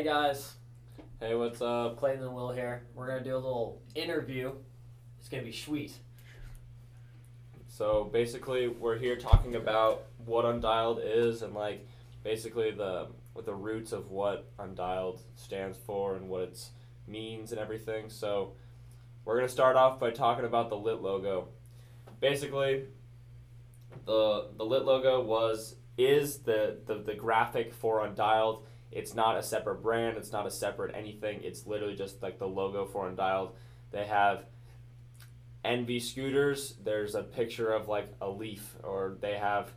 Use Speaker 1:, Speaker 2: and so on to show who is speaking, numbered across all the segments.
Speaker 1: Hey guys,
Speaker 2: Hey, what's up?
Speaker 1: Clayton and Will here. We're gonna do a little interview. It's gonna be sweet.
Speaker 2: So basically, we're here talking about what Undialed is and like basically the with the roots of what Undialed stands for and what it means and everything. So we're gonna start off by talking about the lit logo. Basically, the the lit logo was is the the, the graphic for Undialed. It's not a separate brand. It's not a separate anything. It's literally just like the logo for Undialed. They have Envy scooters. There's a picture of like a leaf, or they have.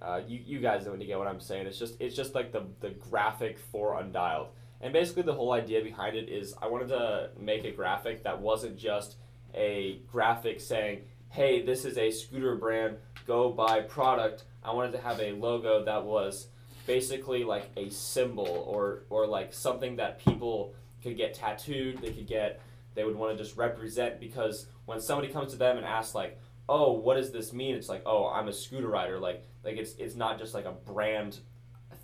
Speaker 2: Uh, you, you guys know when you get what I'm saying. It's just it's just like the the graphic for Undialed, and basically the whole idea behind it is I wanted to make a graphic that wasn't just a graphic saying, "Hey, this is a scooter brand. Go buy product." I wanted to have a logo that was basically like a symbol or or like something that people could get tattooed. They could get. They would want to just represent because when somebody comes to them and asks like, "Oh, what does this mean?" It's like, "Oh, I'm a scooter rider." Like like it's it's not just like a brand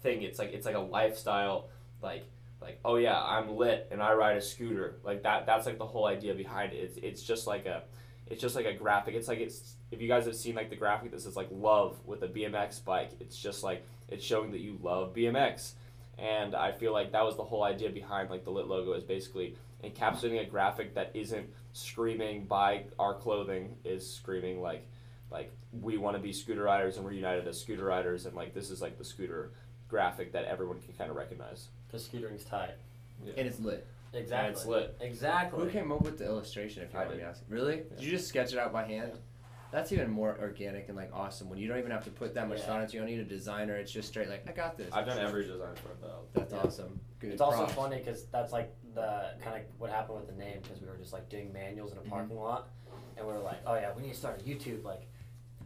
Speaker 2: thing. It's like it's like a lifestyle. Like like oh yeah, I'm lit and I ride a scooter. Like that. That's like the whole idea behind it. It's it's just like a it's just like a graphic. It's like it's if you guys have seen like the graphic, that says like love with a BMX bike. It's just like it's showing that you love BMX. And I feel like that was the whole idea behind like the lit logo is basically encapsulating a graphic that isn't screaming buy our clothing is screaming like like we want to be scooter riders and we're united as scooter riders and like this is like the scooter graphic that everyone can kind of recognize.
Speaker 1: Cause scootering's tight.
Speaker 3: And it's lit.
Speaker 1: Exactly.
Speaker 2: And it's lit.
Speaker 1: Exactly.
Speaker 3: Who came up with the illustration, if you
Speaker 2: I
Speaker 3: want me
Speaker 2: did.
Speaker 3: to ask? Really?
Speaker 2: Yeah.
Speaker 3: Did you just sketch it out by hand? That's even more organic and like awesome when you don't even have to put that much
Speaker 1: Yeah.
Speaker 3: thought into it. You don't need a designer. It's just straight like I got this.
Speaker 2: I've done every design for it though.
Speaker 3: That's
Speaker 1: Yeah.
Speaker 3: awesome. Good.
Speaker 1: It's also funny because that's like the kind of what happened with the name because we were just like doing manuals in a
Speaker 3: Mhm.
Speaker 1: parking lot, and we were like, oh yeah, we need to start a YouTube. Like,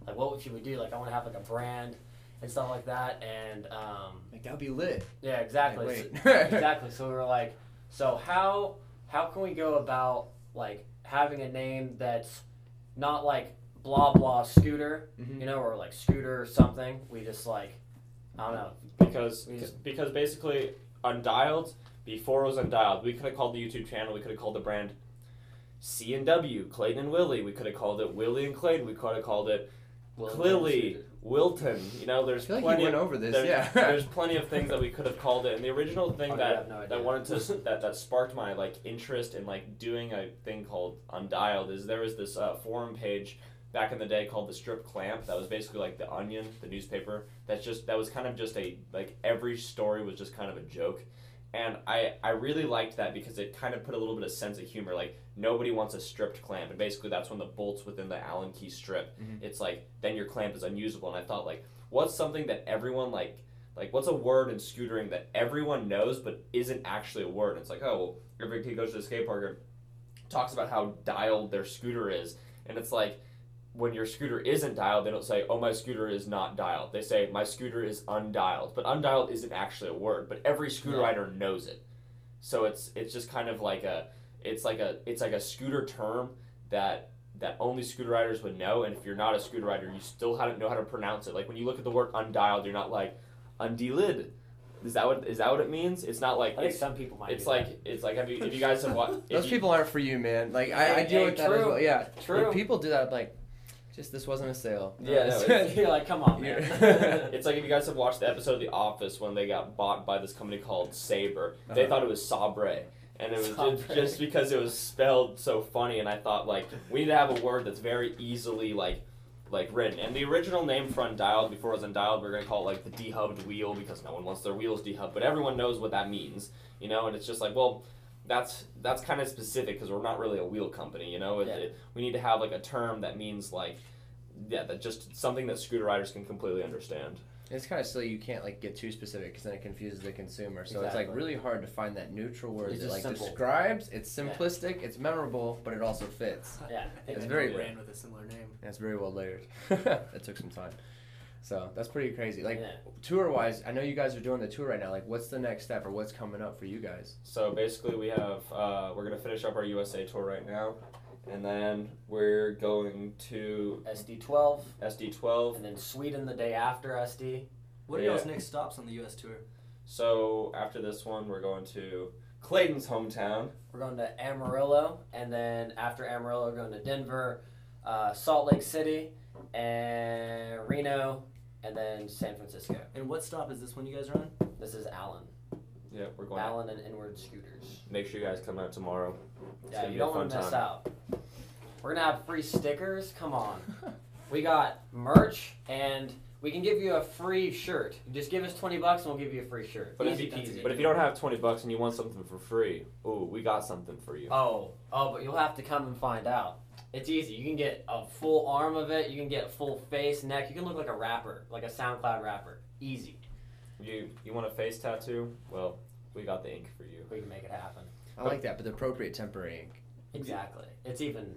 Speaker 1: like what should we do? Like, I want to have like a brand and stuff like that. And um,
Speaker 3: Like that'd be lit.
Speaker 1: yeah, exactly.
Speaker 3: Like,
Speaker 1: So-
Speaker 3: wait.
Speaker 1: exactly. So we were like, so how how can we go about like having a name that's not like blah blah scooter,
Speaker 3: Mhm.
Speaker 1: you know, or like scooter or something. We just like I don't know.
Speaker 2: because
Speaker 1: just-
Speaker 2: because basically Undialed before it was Undialed, we could have called the YouTube channel. We could have called the brand C and W Clayton and Willie. We could have called it Willie and Clayton. We could have called it Clearly Wilton. You know,
Speaker 3: I
Speaker 2: there's
Speaker 3: feel like
Speaker 2: plenty
Speaker 3: you went
Speaker 2: of
Speaker 3: over this.
Speaker 2: there's,
Speaker 3: yeah.
Speaker 2: there's plenty of things that we could have called it. And the original thing
Speaker 1: Oh,
Speaker 2: that
Speaker 1: no
Speaker 2: that wanted to that that sparked my like interest in like doing a thing called Undialed is there was this uh, forum page back in the day called the Strip Clamp that was basically like the Onion, the newspaper. That's just that was kind of just a like every story was just kind of a joke. And I, I really liked that because it kind of put a little bit of sense of humor. Like nobody wants a stripped clamp, and basically that's when the bolts within the Allen key strip.
Speaker 3: Mhm.
Speaker 2: It's like then your clamp is unusable. And I thought like, what's something that everyone like like what's a word in scootering that everyone knows but isn't actually a word? And it's like oh well, every kid goes to the skate park and talks about how dialed their scooter is, and it's like when your scooter isn't dialed, they don't say, "Oh, my scooter is not dialed." They say, "My scooter is undialed." But undialed isn't actually a word, but every scooter
Speaker 1: Yeah.
Speaker 2: rider knows it. So it's it's just kind of like a it's like a it's like a scooter term that that only scooter riders would know. And if you're not a scooter rider, you still hadn't know how to pronounce it. Like when you look at the word undialed, you're not like undilid. Is that what is that what it means? It's not like
Speaker 1: I think
Speaker 2: it's,
Speaker 1: some people might.
Speaker 2: it's
Speaker 1: do
Speaker 2: like it's like have you if you guys have watched
Speaker 3: Those people aren't for you, man. Like I, I
Speaker 1: Hey,
Speaker 3: deal
Speaker 1: hey,
Speaker 3: with that as well. Yeah.
Speaker 1: true.
Speaker 3: When people do that, I'm like, just this wasn't a sale.
Speaker 2: Yeah, no, it's-
Speaker 1: You're like, come on, man.
Speaker 2: It's like if you guys have watched the episode of The Office when they got bought by this company called Sabre. They
Speaker 3: Uh-huh.
Speaker 2: thought it was Sabre. And it was just, just because it was spelled so funny, and I thought like we need to have a word that's very easily like like written. And the original name for Undialed before it was Undialed, we are gonna call it like the dehubbed wheel because no one wants their wheels dehubbed, but everyone knows what that means, you know. And it's just like, well, that's that's kind of specific because we're not really a wheel company, you know. It,
Speaker 1: Yeah.
Speaker 2: it, we need to have like a term that means like yeah, that just something that scooter riders can completely understand.
Speaker 3: It's kind of silly. You can't like get too specific because then it confuses the consumer. So it's like really hard to find that neutral word
Speaker 1: It's
Speaker 3: that like
Speaker 1: simple.
Speaker 3: describes. It's simplistic. It's memorable, but it also fits.
Speaker 1: Yeah, I think
Speaker 3: It's
Speaker 1: I
Speaker 3: very
Speaker 1: know.
Speaker 3: rare.
Speaker 4: brand with a similar name.
Speaker 3: And it's very well layered. that took some time. So that's pretty crazy. Like
Speaker 1: Yeah.
Speaker 3: tour wise, I know you guys are doing the tour right now. Like, what's the next step or what's coming up for you guys?
Speaker 2: So basically, we have uh, we're gonna finish up our USA tour right now, and then we're going to
Speaker 1: SD12,
Speaker 2: SD12.
Speaker 1: and then Sweden the day after SD.
Speaker 4: What are
Speaker 2: Yeah.
Speaker 4: y'all's next stops on the U.S. tour?
Speaker 2: So after this one, we're going to Clayton's hometown.
Speaker 1: We're going to Amarillo, and then after Amarillo, we're going to Denver, uh, Salt Lake City, and Reno, and then San Francisco.
Speaker 4: And what stop is this one you guys are on?
Speaker 1: This is Allen.
Speaker 2: Yeah, we're going.
Speaker 1: Allen and Inward Scooters.
Speaker 2: Make sure you guys come out tomorrow. It's
Speaker 1: Yeah, you don't want to miss
Speaker 2: time.
Speaker 1: out. We're gonna have free stickers. Come on, we got merch, and we can give you a free shirt. Just give us twenty bucks, and we'll give you a free shirt.
Speaker 2: But if, you,
Speaker 1: peasy.
Speaker 2: but if you don't have 20 bucks and you want something for free, ooh, we got something for you.
Speaker 1: Oh, oh, but you'll have to come and find out. It's easy. You can get a full arm of it. You can get full face, neck. You can look like a rapper, like a SoundCloud rapper. Easy.
Speaker 2: You you want a face tattoo? Well, we got the ink for you.
Speaker 1: We can make it happen.
Speaker 3: I like that, but the appropriate temporary ink.
Speaker 1: Exactly. It's even,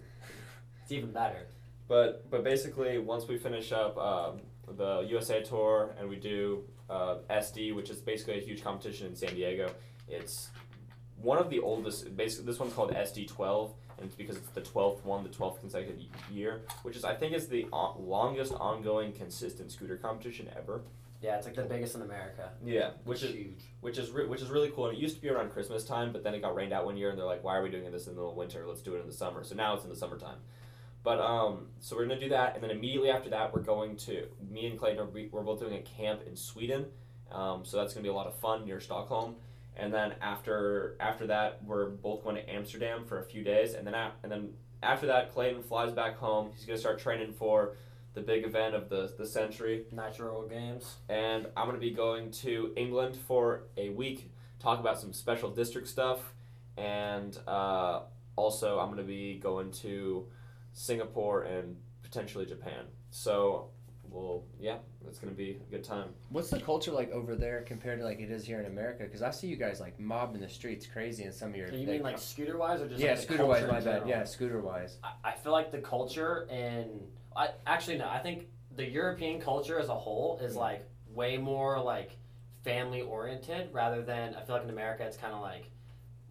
Speaker 1: it's even better.
Speaker 2: But but basically, once we finish up um, the USA tour and we do uh, SD, which is basically a huge competition in San Diego, it's one of the oldest. Basically, this one's called SD 12, and it's because it's the 12th one, the 12th consecutive year, which is I think is the on- longest ongoing consistent scooter competition ever.
Speaker 1: Yeah, it's like the biggest in America.
Speaker 2: Yeah, which
Speaker 1: It's
Speaker 2: is
Speaker 1: huge.
Speaker 2: which is re- which is really cool. And it used to be around Christmas time, but then it got rained out one year, and they're like, "Why are we doing this in the winter? Let's do it in the summer." So now it's in the summertime. But um, so we're gonna do that, and then immediately after that, we're going to me and Clayton are we- we're both doing a camp in Sweden. Um, so that's gonna be a lot of fun near Stockholm. And then after after that, we're both going to Amsterdam for a few days, and then and then after that, Clayton flies back home. He's gonna start training for the big event of the the century
Speaker 1: Nitro games.
Speaker 2: and I'm going to be going to England for a week, talk about some special district stuff, and uh, also I'm going to be going to Singapore and potentially Japan. So, well, yeah, it's going to be a good time.
Speaker 3: What's the culture like over there compared to like it is here in America? Because I see you guys like mobbing the streets crazy in some of your.
Speaker 1: You mean like scooter wise or just
Speaker 3: yeah,
Speaker 1: like
Speaker 3: scooter wise, my bad. Yeah, scooter wise.
Speaker 1: I, I feel like the culture and I actually no, I think the European culture as a whole is mm. like way more like family oriented rather than I feel like in America it's kind of like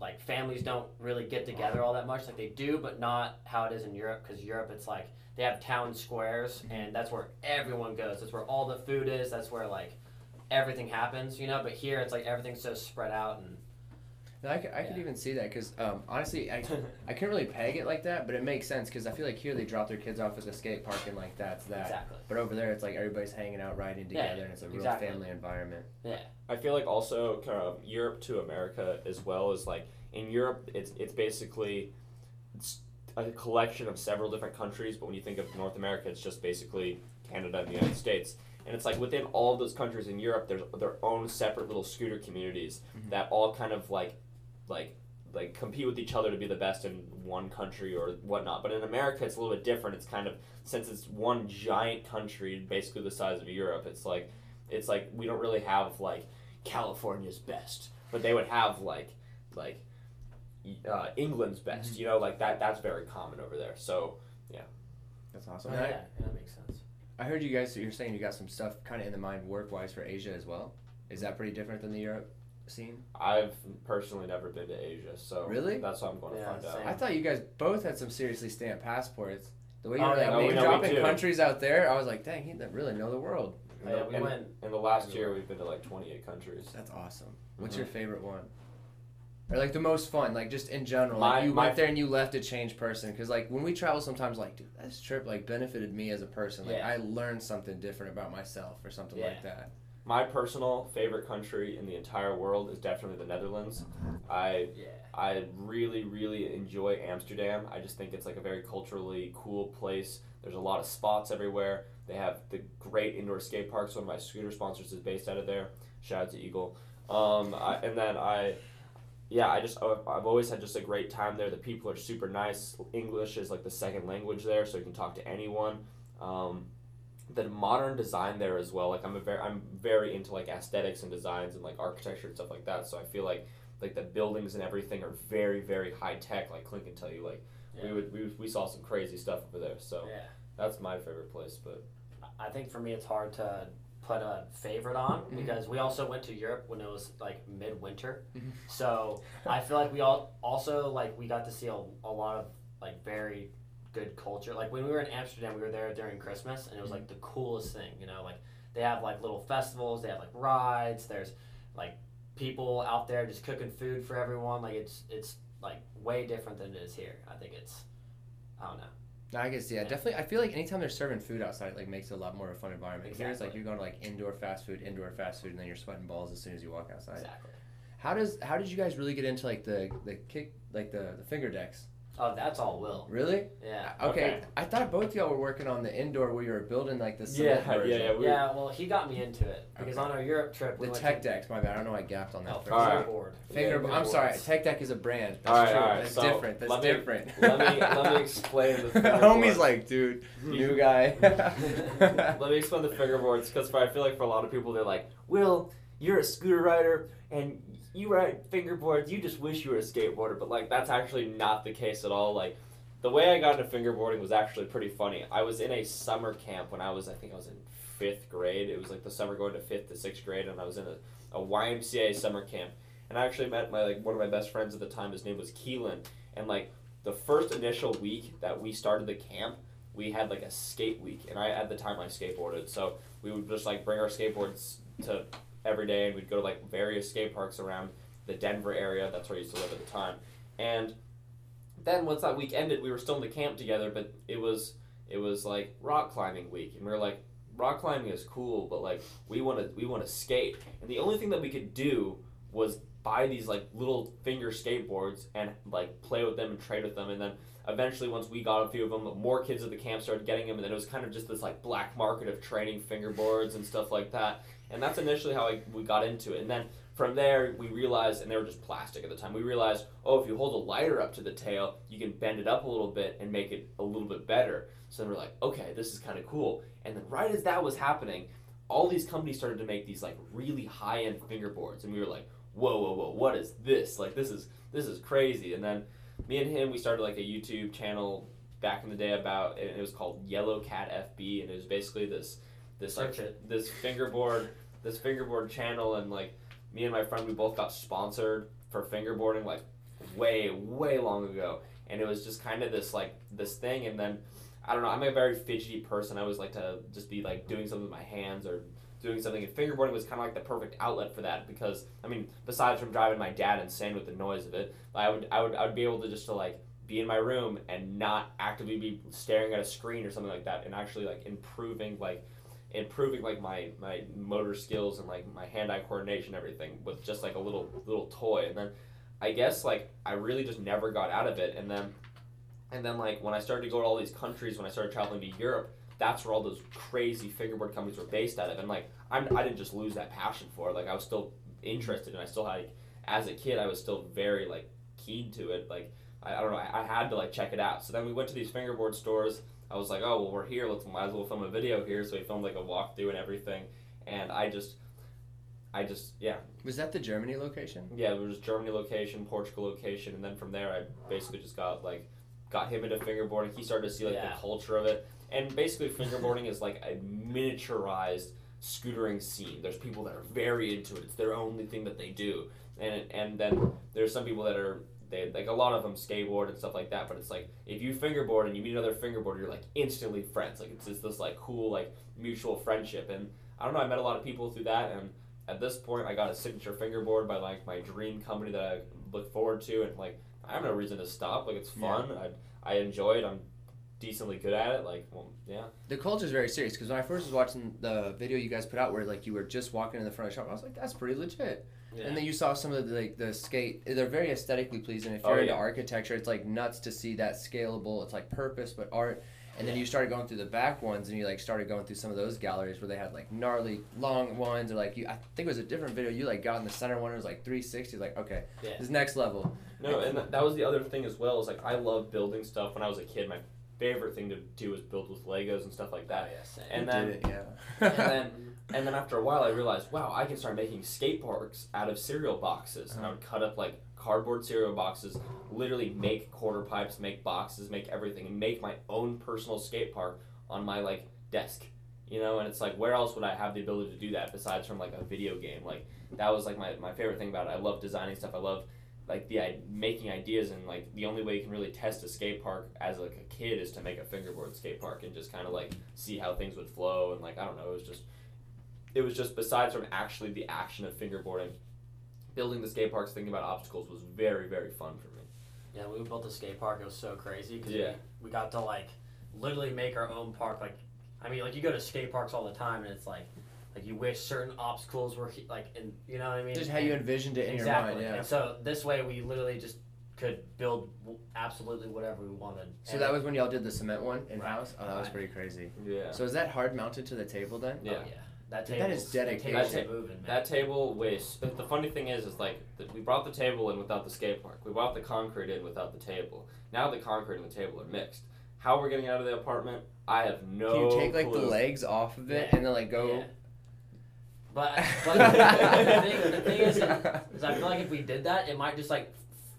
Speaker 1: like families don't really get together all that much like they do but not how it is in Europe because Europe it's like they have town squares and that's where everyone goes that's where all the food is that's where like everything happens you know but here it's like everything's so spread out and
Speaker 3: No, I, could, I could even see that because um, honestly, I, I couldn't really peg it like that, but it makes sense because I feel like here they drop their kids off at the skate park and like that's that.
Speaker 1: exactly
Speaker 3: But over there, it's like everybody's hanging out, riding
Speaker 1: Yeah,
Speaker 3: together, and it's a real
Speaker 1: exactly.
Speaker 3: family environment. Yeah.
Speaker 2: I feel like also kind of Europe to America as well is like in Europe it's it's basically it's a collection of several different countries, but when you think of North America, it's just basically Canada and the United States. And it's like within all of those countries in Europe, there's their own separate little scooter communities
Speaker 3: Mhm.
Speaker 2: that all kind of like like like compete with each other to be the best in one country or whatnot. But in America, it's a little bit different. It's kind of since it's one giant country, basically the size of Europe. It's like it's like we don't really have like California's best, but they would have like like uh, England's best. You know, like that. That's very common over there. So yeah,
Speaker 3: That's
Speaker 1: oh,
Speaker 3: awesome.
Speaker 1: yeah,
Speaker 3: And
Speaker 1: yeah that makes sense
Speaker 3: I, I heard you guys. So You're saying you got some stuff kind of in the mind work wise for Asia as well. Is that pretty different than the Europe scene?
Speaker 2: I've personally never been to Asia, so
Speaker 3: Really?
Speaker 2: that's what I'm going to
Speaker 1: Yeah,
Speaker 2: find out.
Speaker 3: I thought you guys both had some seriously stamped passports. The way you
Speaker 1: Oh,
Speaker 3: were like
Speaker 1: yeah, we
Speaker 3: name
Speaker 2: know we
Speaker 3: dropping countries out there, I was like, dang, he doesn't really know the world.
Speaker 2: In
Speaker 1: Oh, yeah,
Speaker 2: the-
Speaker 1: we
Speaker 2: in-
Speaker 1: went
Speaker 2: in the last year, we've been to like 28 countries.
Speaker 3: That's awesome. What's
Speaker 2: Mhm.
Speaker 3: your favorite one? Or like the most fun, like just in general.
Speaker 2: My-
Speaker 3: like you
Speaker 2: my-
Speaker 3: went there and you left a changed person. Because like when we travel, sometimes like, dude, this trip like benefited me as a person. Like
Speaker 1: Yeah.
Speaker 3: I learned something different about myself or something
Speaker 1: Yeah.
Speaker 3: like that.
Speaker 2: My personal favorite country in the entire world is definitely the Netherlands. I
Speaker 1: yeah
Speaker 2: I really, really enjoy Amsterdam. I just think it's like a very culturally cool place. There's a lot of spots everywhere. They have the great indoor skate parks. One of my scooter sponsors is based out of there. Shout out to Eagle. Um, I, and then I, yeah, I just I've always had just a great time there. The people are super nice. English is like the second language there, so you can talk to anyone. Um, the modern design there as well. Like I'm a very I'm very into like aesthetics and designs and like architecture and stuff like that. So I feel like like the buildings and everything are very very high tech. Like Clint can tell you, like we would we, we saw some crazy stuff over there. So
Speaker 1: yeah
Speaker 2: that's my favorite place. But
Speaker 1: I think for me it's hard to put a favorite on
Speaker 3: Mhm.
Speaker 1: because we also went to Europe when it was like midwinter.
Speaker 3: Mhm.
Speaker 1: So I feel like we all also like we got to see a, a lot of like very good culture. Like when we were in Amsterdam, we were there during Christmas and it was like the coolest thing, you know, like they have like little festivals, they have like rides, there's like people out there just cooking food for everyone. Like it's it's like way different than it is here. I think it's I don't know.
Speaker 3: I guess yeah, definitely. I feel like anytime they're serving food outside, it like makes it a lot more of a fun environment. Here it's like you're going to like indoor fast food, indoor fast food, and then you're sweating balls as soon as you walk outside.
Speaker 1: Exactly.
Speaker 3: How does how did you guys really get into like the the kick like the the finger decks?
Speaker 1: Oh, that's all Will.
Speaker 3: Really?
Speaker 1: Yeah.
Speaker 3: Uh, okay.
Speaker 2: Okay.
Speaker 3: I thought both y'all were working on the indoor where you were building like the
Speaker 2: Yeah,
Speaker 3: cement version.
Speaker 2: yeah, yeah. We-
Speaker 1: Yeah, well, he got me into it because
Speaker 3: Okay.
Speaker 1: on our Europe trip, we
Speaker 3: The
Speaker 1: went
Speaker 3: tech
Speaker 1: to,
Speaker 3: decks, my bad. I don't know. I gapped on that.
Speaker 1: Oh,
Speaker 3: for a
Speaker 2: All
Speaker 3: second.
Speaker 2: right.
Speaker 1: board.
Speaker 3: Finger.
Speaker 2: Yeah,
Speaker 3: I'm sorry. Tech deck is a brand. That's
Speaker 2: All right,
Speaker 3: true.
Speaker 2: all right,
Speaker 3: That's
Speaker 2: so
Speaker 3: different. That's
Speaker 2: let me-
Speaker 3: different.
Speaker 2: let me- let me explain the
Speaker 3: Homie's
Speaker 2: fingerboard.
Speaker 3: like, dude, new guy.
Speaker 2: Let me explain the fingerboards because I feel like for a lot of people they're like, Will, you're a scooter rider and you ride fingerboards. You just wish you were a skateboarder, but like that's actually not the case at all. Like the way I got into fingerboarding was actually pretty funny. I was in a summer camp when I was, I think I was in fifth grade. It was like the summer going to fifth to sixth grade, and I was in a, a YMCA summer camp. And I actually met my like one of my best friends at the time. His name was Keelan, and like the first initial week that we started the camp, we had like a skate week, and I at the time I skateboarded, so we would just like bring our skateboards to every day, and we'd go to like various skate parks around the Denver area. That's where I used to live at the time, and then once that week ended, we were still in the camp together, but it was it was like rock climbing week, and we were like, rock climbing is cool, but like we want to we want to skate, and the only thing that we could do was buy these like little finger skateboards and like play with them and trade with them, and then eventually once we got a few of them, more kids at the camp started getting them, and then it was kind of just this like black market of trading fingerboards and stuff like that, and that's initially how I, we got into it, and then. From there, we realized, and they were just plastic at the time. We realized, oh, if you hold a lighter up to the tail, you can bend it up a little bit and make it a little bit better. So then we're like, okay, this is kind of cool. And then right as that was happening, all these companies started to make these like really high end fingerboards, and we were like, whoa, whoa, whoa, what is this? Like this is this is crazy. And then me and him, we started like a YouTube channel back in the day about, and it was called Yellow Cat FB, and it was basically this this like this fingerboard this fingerboard channel, and like me and my friend, we both got sponsored for fingerboarding like way way long ago, and it was just kind of this like this thing, and then. I don't know. I'm a very fidgety person. I always like to just be like doing something with my hands or doing something. And fingerboarding was kind of like the perfect outlet for that because I mean, besides from driving my dad insane with the noise of it, I would I would I would be able to just to like be in my room and not actively be staring at a screen or something like that, and actually like improving like improving like my my motor skills and like my hand eye coordination everything with just like a little little toy. And then I guess like I really just never got out of it. And then and then like when I started to go to all these countries when I started traveling to Europe that's where all those crazy fingerboard companies were based out of. And like I'm, I didn't just lose that passion for it. Like I was still interested and I still had like, as a kid I was still very like keen to it. Like I, I don't know I, I had to like check it out. So then we went to these fingerboard stores I was like, oh well, we're here. Let's might as well film a video here. So we filmed like a walkthrough and everything. And I just, I just yeah
Speaker 3: Was that the Germany location?
Speaker 2: yeah it was Germany location, Portugal location, and then from there I basically just got like got him into fingerboarding. He started to see like
Speaker 1: Yeah.
Speaker 2: the culture of it. And basically fingerboarding is like a miniaturized scootering scene. There's people that are very into it. It's their only thing that they do. And and then there's some people that are they like a lot of them skateboard and stuff like that. But it's like if you fingerboard and you meet another fingerboarder, you're like instantly friends. Like it's just this like cool like mutual friendship. And I don't know. I met a lot of people through that. And at this point, I got a signature fingerboard by like my dream company that I look forward to. And like I have no reason to stop. Like it's fun. I I enjoy it. I'm decently good at it. Like well yeah.
Speaker 3: The culture is very serious because when I first was watching the video you guys put out where like you were just walking in the front of the shop, I was like, that's pretty legit.
Speaker 1: Yeah.
Speaker 3: And then you saw some of the like the skate. They're very aesthetically pleasing. If
Speaker 2: Oh,
Speaker 3: you're into
Speaker 2: yeah.
Speaker 3: architecture, it's like nuts to see that scalable. It's like purpose, but art. And then you started going through the back ones, and you like started going through some of those galleries where they had like gnarly long ones, or like you. I think it was a different video. You like got in the center one. It was like 360. Like okay,
Speaker 1: Yeah.
Speaker 3: this next level.
Speaker 2: No, and that, that was the other thing as well. Is like I love building stuff. When I was a kid, my favorite thing to do was build with Legos and stuff like
Speaker 1: Oh,
Speaker 2: that.
Speaker 1: yeah, same.
Speaker 2: And then
Speaker 3: it, yeah.
Speaker 2: and then and then after a while, I realized, wow, I can start making skate parks out of cereal boxes. And I would uh-huh. cut up like cardboard cereal boxes, literally make quarter pipes, make boxes, make everything, and make my own personal skate park on my like desk. You know, and it's like, where else would I have the ability to do that besides from like a video game? Like that was like my, my favorite thing about it. I love designing stuff. I love like the i- making ideas and like the only way you can really test a skate park as like a kid is to make a fingerboard skate park and just kind of like see how things would flow and like I don't know it was just it was just besides from actually the action of fingerboarding building the skate parks, thinking about obstacles was very very fun for me.
Speaker 1: Yeah, we built the skate park, it was so crazy because
Speaker 2: Yeah.
Speaker 1: we, we got to like literally make our own park. Like, I mean, like you go to skate parks all the time, and it's like, like you wish certain obstacles were like, in you know what I mean?
Speaker 3: Just how you envisioned it in
Speaker 1: exactly.
Speaker 3: your mind, yeah.
Speaker 1: And so this way, we literally just could build w- absolutely whatever we wanted.
Speaker 3: So
Speaker 1: And
Speaker 3: that
Speaker 1: it-
Speaker 3: was when y'all did the cement one in house. Oh, that was pretty crazy.
Speaker 2: Yeah.
Speaker 3: So is that hard mounted to the table then?
Speaker 1: oh,
Speaker 2: Yeah.
Speaker 1: Yeah. That
Speaker 3: That
Speaker 1: table
Speaker 3: is dedication.
Speaker 1: That
Speaker 2: That
Speaker 1: moving.
Speaker 2: That table weighs. The, the funny thing is, is like the, we brought the table in without the skate park. We brought the concrete in without the table. Now the concrete and the table are mixed. How we're getting out of the apartment, I have no.
Speaker 3: Can you take like the legs off of it
Speaker 1: Yeah.
Speaker 3: and then like go?
Speaker 1: Yeah. But, but the, thing, the thing is, is, I feel like if we did that, it might just like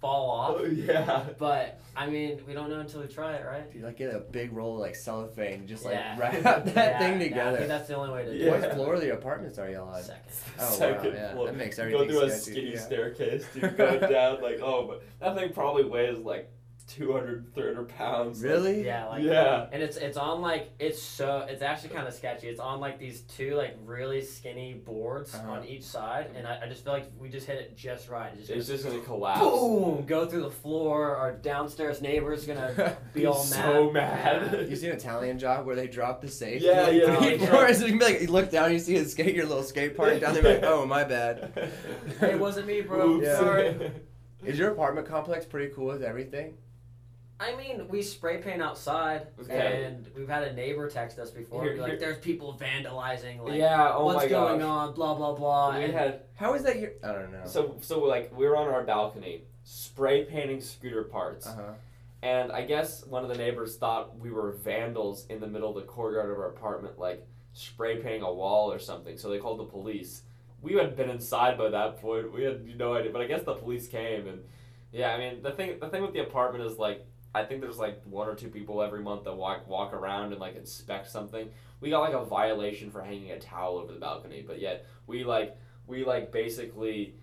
Speaker 1: fall off.
Speaker 2: Oh yeah.
Speaker 1: But I mean, we don't know until we try it, right?
Speaker 3: You like get a big roll of like cellophane, just like
Speaker 1: Yeah.
Speaker 3: wrap that
Speaker 1: Yeah,
Speaker 3: thing
Speaker 1: yeah, I
Speaker 3: together.
Speaker 1: think that's the only way to do
Speaker 2: Yeah.
Speaker 3: What floor of the apartments are y'all on?
Speaker 1: Second.
Speaker 3: Oh, wow,
Speaker 2: Second
Speaker 3: yeah,
Speaker 2: floor.
Speaker 3: that makes
Speaker 2: You
Speaker 3: everything
Speaker 2: Go through a skinny
Speaker 3: yeah.
Speaker 2: staircase, dude, going down like oh, but that thing probably weighs like 200, 300 pounds. like-
Speaker 3: Really?
Speaker 1: Yeah, like
Speaker 2: yeah.
Speaker 1: and it's it's on like it's so it's actually kind of sketchy. It's on like these two like really skinny boards
Speaker 3: Uh-huh.
Speaker 1: on each side, and I, I just feel like we just hit it just right. It just
Speaker 2: It's
Speaker 1: goes
Speaker 2: just gonna collapse.
Speaker 1: boom, go through the floor. Our downstairs neighbor's gonna be all mad.
Speaker 2: so mad.
Speaker 3: You see an Italian job where they drop the safe?
Speaker 2: Yeah,
Speaker 3: like,
Speaker 2: yeah,
Speaker 3: three
Speaker 1: yeah.
Speaker 3: floors, and you be like, you look down, you see a skate, your little skate park down there, like, oh my bad.
Speaker 1: It wasn't me, bro.
Speaker 2: Oops.
Speaker 3: Yeah.
Speaker 1: Sorry.
Speaker 3: Is your apartment complex pretty cool with everything?
Speaker 1: I mean, we spray paint outside,
Speaker 2: Okay.
Speaker 1: and we've had a neighbor text us before.
Speaker 2: Here-
Speaker 1: be like,
Speaker 2: here-
Speaker 1: "There's people vandalizing. Like,
Speaker 2: yeah. Oh
Speaker 1: what's
Speaker 2: my
Speaker 1: going
Speaker 2: gosh.
Speaker 1: on? Blah blah blah."
Speaker 2: We
Speaker 1: and
Speaker 2: had
Speaker 3: How is that your? I don't know.
Speaker 2: so so like we were on our balcony spray painting scooter parts,
Speaker 3: Uh huh.
Speaker 2: and I guess one of the neighbors thought we were vandals in the middle of the courtyard of our apartment, like spray painting a wall or something. So they called the police. We had been inside by that point. We had no idea, but I guess the police came and yeah. I mean the thing the thing with the apartment is like I think there's like one or two people every month that walk walk around and like inspect something. We got like a violation for hanging a towel over the balcony, but yet we like we like basically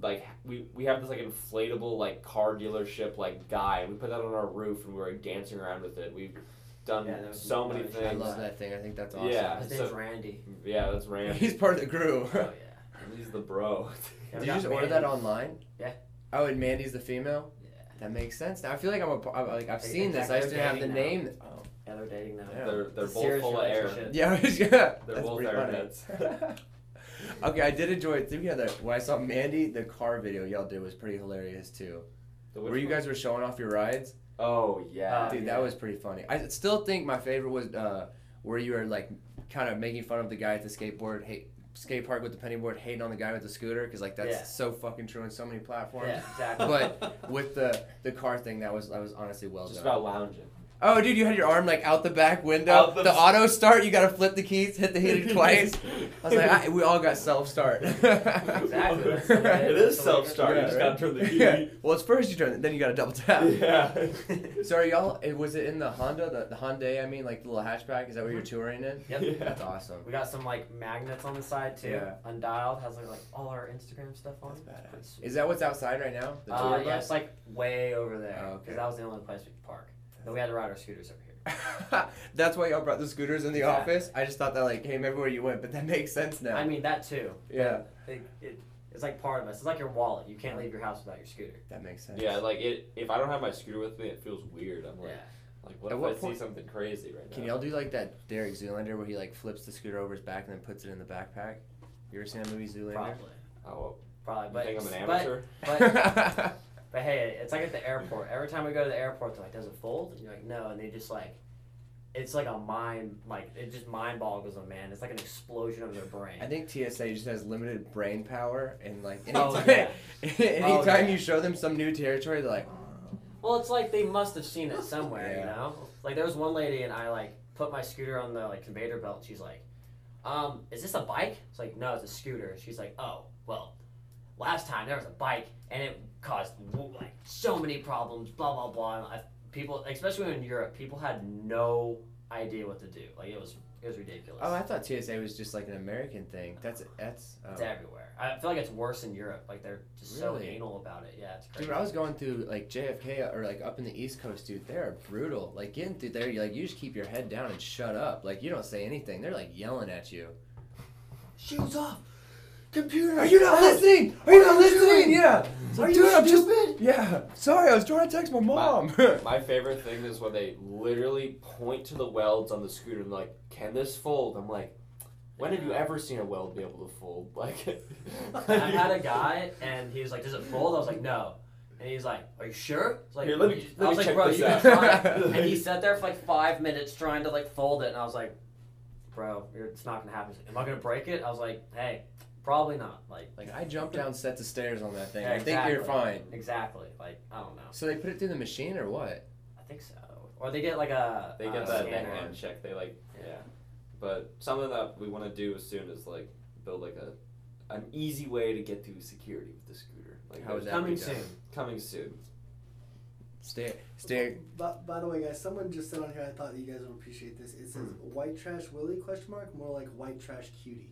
Speaker 2: like we we have this like inflatable like car dealership like guy and we put that on our roof and we were like, dancing around with it. We've done
Speaker 1: Yeah, was
Speaker 2: so many
Speaker 1: things.
Speaker 3: I love that thing. I think that's awesome.
Speaker 2: Yeah.
Speaker 1: His name's
Speaker 2: so-
Speaker 1: Randy.
Speaker 2: Yeah, that's Randy.
Speaker 3: He's part of the crew.
Speaker 1: Oh yeah.
Speaker 2: He's the bro.
Speaker 3: Did you
Speaker 1: got
Speaker 3: just order that online?
Speaker 1: Yeah.
Speaker 3: Oh, and Mandy's the female.
Speaker 1: Yeah.
Speaker 3: That makes sense. Now I feel like I'm a par- I'm like I've
Speaker 1: Ex-
Speaker 3: seen this. I just
Speaker 1: exactly.
Speaker 3: didn't have the
Speaker 1: Dating
Speaker 3: name. Oh.
Speaker 1: Yeah, they're dating now.
Speaker 3: Yeah.
Speaker 2: They're they're both
Speaker 1: serious
Speaker 2: full of air.
Speaker 3: Yeah, yeah.
Speaker 2: They're
Speaker 3: That's
Speaker 2: both
Speaker 3: pretty funny.
Speaker 2: airheads.
Speaker 3: okay, I did enjoy it. Speaking of that, when I saw Mandy, the car video y'all did was pretty hilarious too. Where
Speaker 2: which
Speaker 3: you guys were showing off your rides,
Speaker 2: Oh yeah.
Speaker 1: Uh,
Speaker 3: dude,
Speaker 1: yeah.
Speaker 3: that was pretty funny. I still think my favorite was uh, where you were like kind of making fun of the guy at the skateboard, hate skate park with the penny board, hating on the guy with the scooter, because like that's
Speaker 1: Yeah.
Speaker 3: so fucking true on so many platforms.
Speaker 1: Yeah, exactly.
Speaker 3: But with the the car thing, that was that was honestly well
Speaker 2: Just
Speaker 3: done.
Speaker 2: about lounging.
Speaker 3: Oh, dude, you had your arm like out the back window.
Speaker 2: Out the-
Speaker 3: the, auto start, you gotta flip the keys, hit the heater twice. I was like, I, we all got self start.
Speaker 1: Exactly, that's the way-
Speaker 2: it
Speaker 1: that's
Speaker 2: is
Speaker 1: the way
Speaker 2: self
Speaker 1: it
Speaker 2: start.
Speaker 3: is.
Speaker 2: You just gotta turn the key.
Speaker 3: yeah. Well, it's first you turn it, then you gotta double tap.
Speaker 2: Yeah.
Speaker 3: So are y'all? eh, Was it in the Honda, the, the Hyundai? I mean, like the little hatchback. Is that what you're touring in?
Speaker 1: Yep.
Speaker 2: Yeah.
Speaker 3: That's awesome.
Speaker 1: We got some like magnets on the side too.
Speaker 3: Yeah.
Speaker 1: Undialed has like, like all our Instagram stuff on.
Speaker 3: That's badass. Is that what's outside right now? The tour
Speaker 1: Uh, yeah,
Speaker 3: bus?
Speaker 1: it's like way over there.
Speaker 3: Oh,
Speaker 1: Because
Speaker 3: okay.
Speaker 1: that was the only place we could park. Then we had to ride our scooters over here.
Speaker 3: That's why y'all brought the scooters in the
Speaker 1: Yeah.
Speaker 3: office. I just thought that like came everywhere you went, but that makes sense now.
Speaker 1: I mean that too.
Speaker 3: yeah,
Speaker 1: It, it, it's like part of us. It's like your wallet. You can't leave your house without your scooter.
Speaker 3: that makes sense.
Speaker 2: Yeah, like it. If I don't have my scooter with me, it feels weird. I'm like,
Speaker 1: Yeah.
Speaker 2: like what
Speaker 3: At
Speaker 2: if
Speaker 3: what
Speaker 2: I
Speaker 3: point-
Speaker 2: see something crazy right now?
Speaker 3: Can y'all do like that Derek Zoolander where he like flips the scooter over his back and then puts it in the backpack? You ever seen that movie Zoolander?
Speaker 1: Probably.
Speaker 2: Oh,
Speaker 1: Probably.
Speaker 2: you
Speaker 1: But,
Speaker 2: think I'm an amateur?
Speaker 1: But, but hey, it's like at the airport. Every time we go to the airport, they're like, "Does it fold?" And you're like, "No," and they just like, it's like a mind, like it just mind boggles them, man. It's like an explosion of their brain.
Speaker 3: I think TSA just has limited brain power, and like
Speaker 1: Oh,
Speaker 3: anytime,
Speaker 1: yeah.
Speaker 3: anytime
Speaker 1: Oh, yeah.
Speaker 3: you show them some new territory, they're like,
Speaker 1: Well, it's like they must have seen it somewhere, you know. Like there was one lady, and I like put my scooter on the like conveyor belt. She's like, "Um, is this a bike?" It's like, "No, it's a scooter." She's like, "Oh, well, last time there was a bike, and it caused like so many problems." Blah blah blah. I, people, especially in Europe, people had no idea what to do. Like it was, it was ridiculous.
Speaker 3: oh, I thought TSA was just like an American thing. That's uh, that's. Oh.
Speaker 1: it's everywhere. I feel like it's worse in Europe. Like they're just so anal about it. Yeah, it's crazy.
Speaker 3: Dude, I was going through like JFK or like up in the East Coast, dude. They're brutal. Like getting through there, you like you just keep your head down and shut up. Like you don't say anything. They're like yelling at you.
Speaker 1: Shoes off.
Speaker 3: Computer, are you not listening? Are you not listening? Yeah. It's like,
Speaker 5: Are you
Speaker 3: dude, I'm just
Speaker 5: stupid?
Speaker 3: yeah. Sorry, I was trying to text my mom.
Speaker 2: My favorite thing is when they literally point to the welds on the scooter and like, "Can this fold?" I'm like, "When have you ever seen a weld be able to fold?" Like,
Speaker 1: I had a guy, and he was like, "Does it fold?" I was like, "No." And he's like, "Are you sure?" It's like,
Speaker 2: Here, let me-
Speaker 1: I was
Speaker 2: me
Speaker 1: like, "Bro,
Speaker 2: this
Speaker 1: you can
Speaker 2: out."
Speaker 1: try." and he sat there for like five minutes trying to like fold it, and I was like, "Bro, it's not gonna happen." He's like, Am I gonna break it? I was like, "Hey, probably not." Like,
Speaker 3: like I jumped down sets of stairs on that thing.
Speaker 1: Yeah,
Speaker 3: I think you're
Speaker 1: exactly.
Speaker 3: fine.
Speaker 1: exactly. Like, I don't know.
Speaker 3: So they put it through the machine or what?
Speaker 1: I think so. Or they get like a
Speaker 2: they
Speaker 1: uh,
Speaker 2: get that, that
Speaker 1: scanner.
Speaker 2: hand check. They like, yeah. But something that we want to do as soon is like build like a an easy way to get through security with the scooter. Like
Speaker 3: How would that
Speaker 1: Coming
Speaker 3: be done?
Speaker 1: soon.
Speaker 2: coming soon.
Speaker 3: Stay, stay.
Speaker 5: But by the way, guys, someone just said on here. I thought you guys would appreciate this. It says
Speaker 2: Hmm.
Speaker 5: "white trash Willie?" question mark more like "white trash cutie."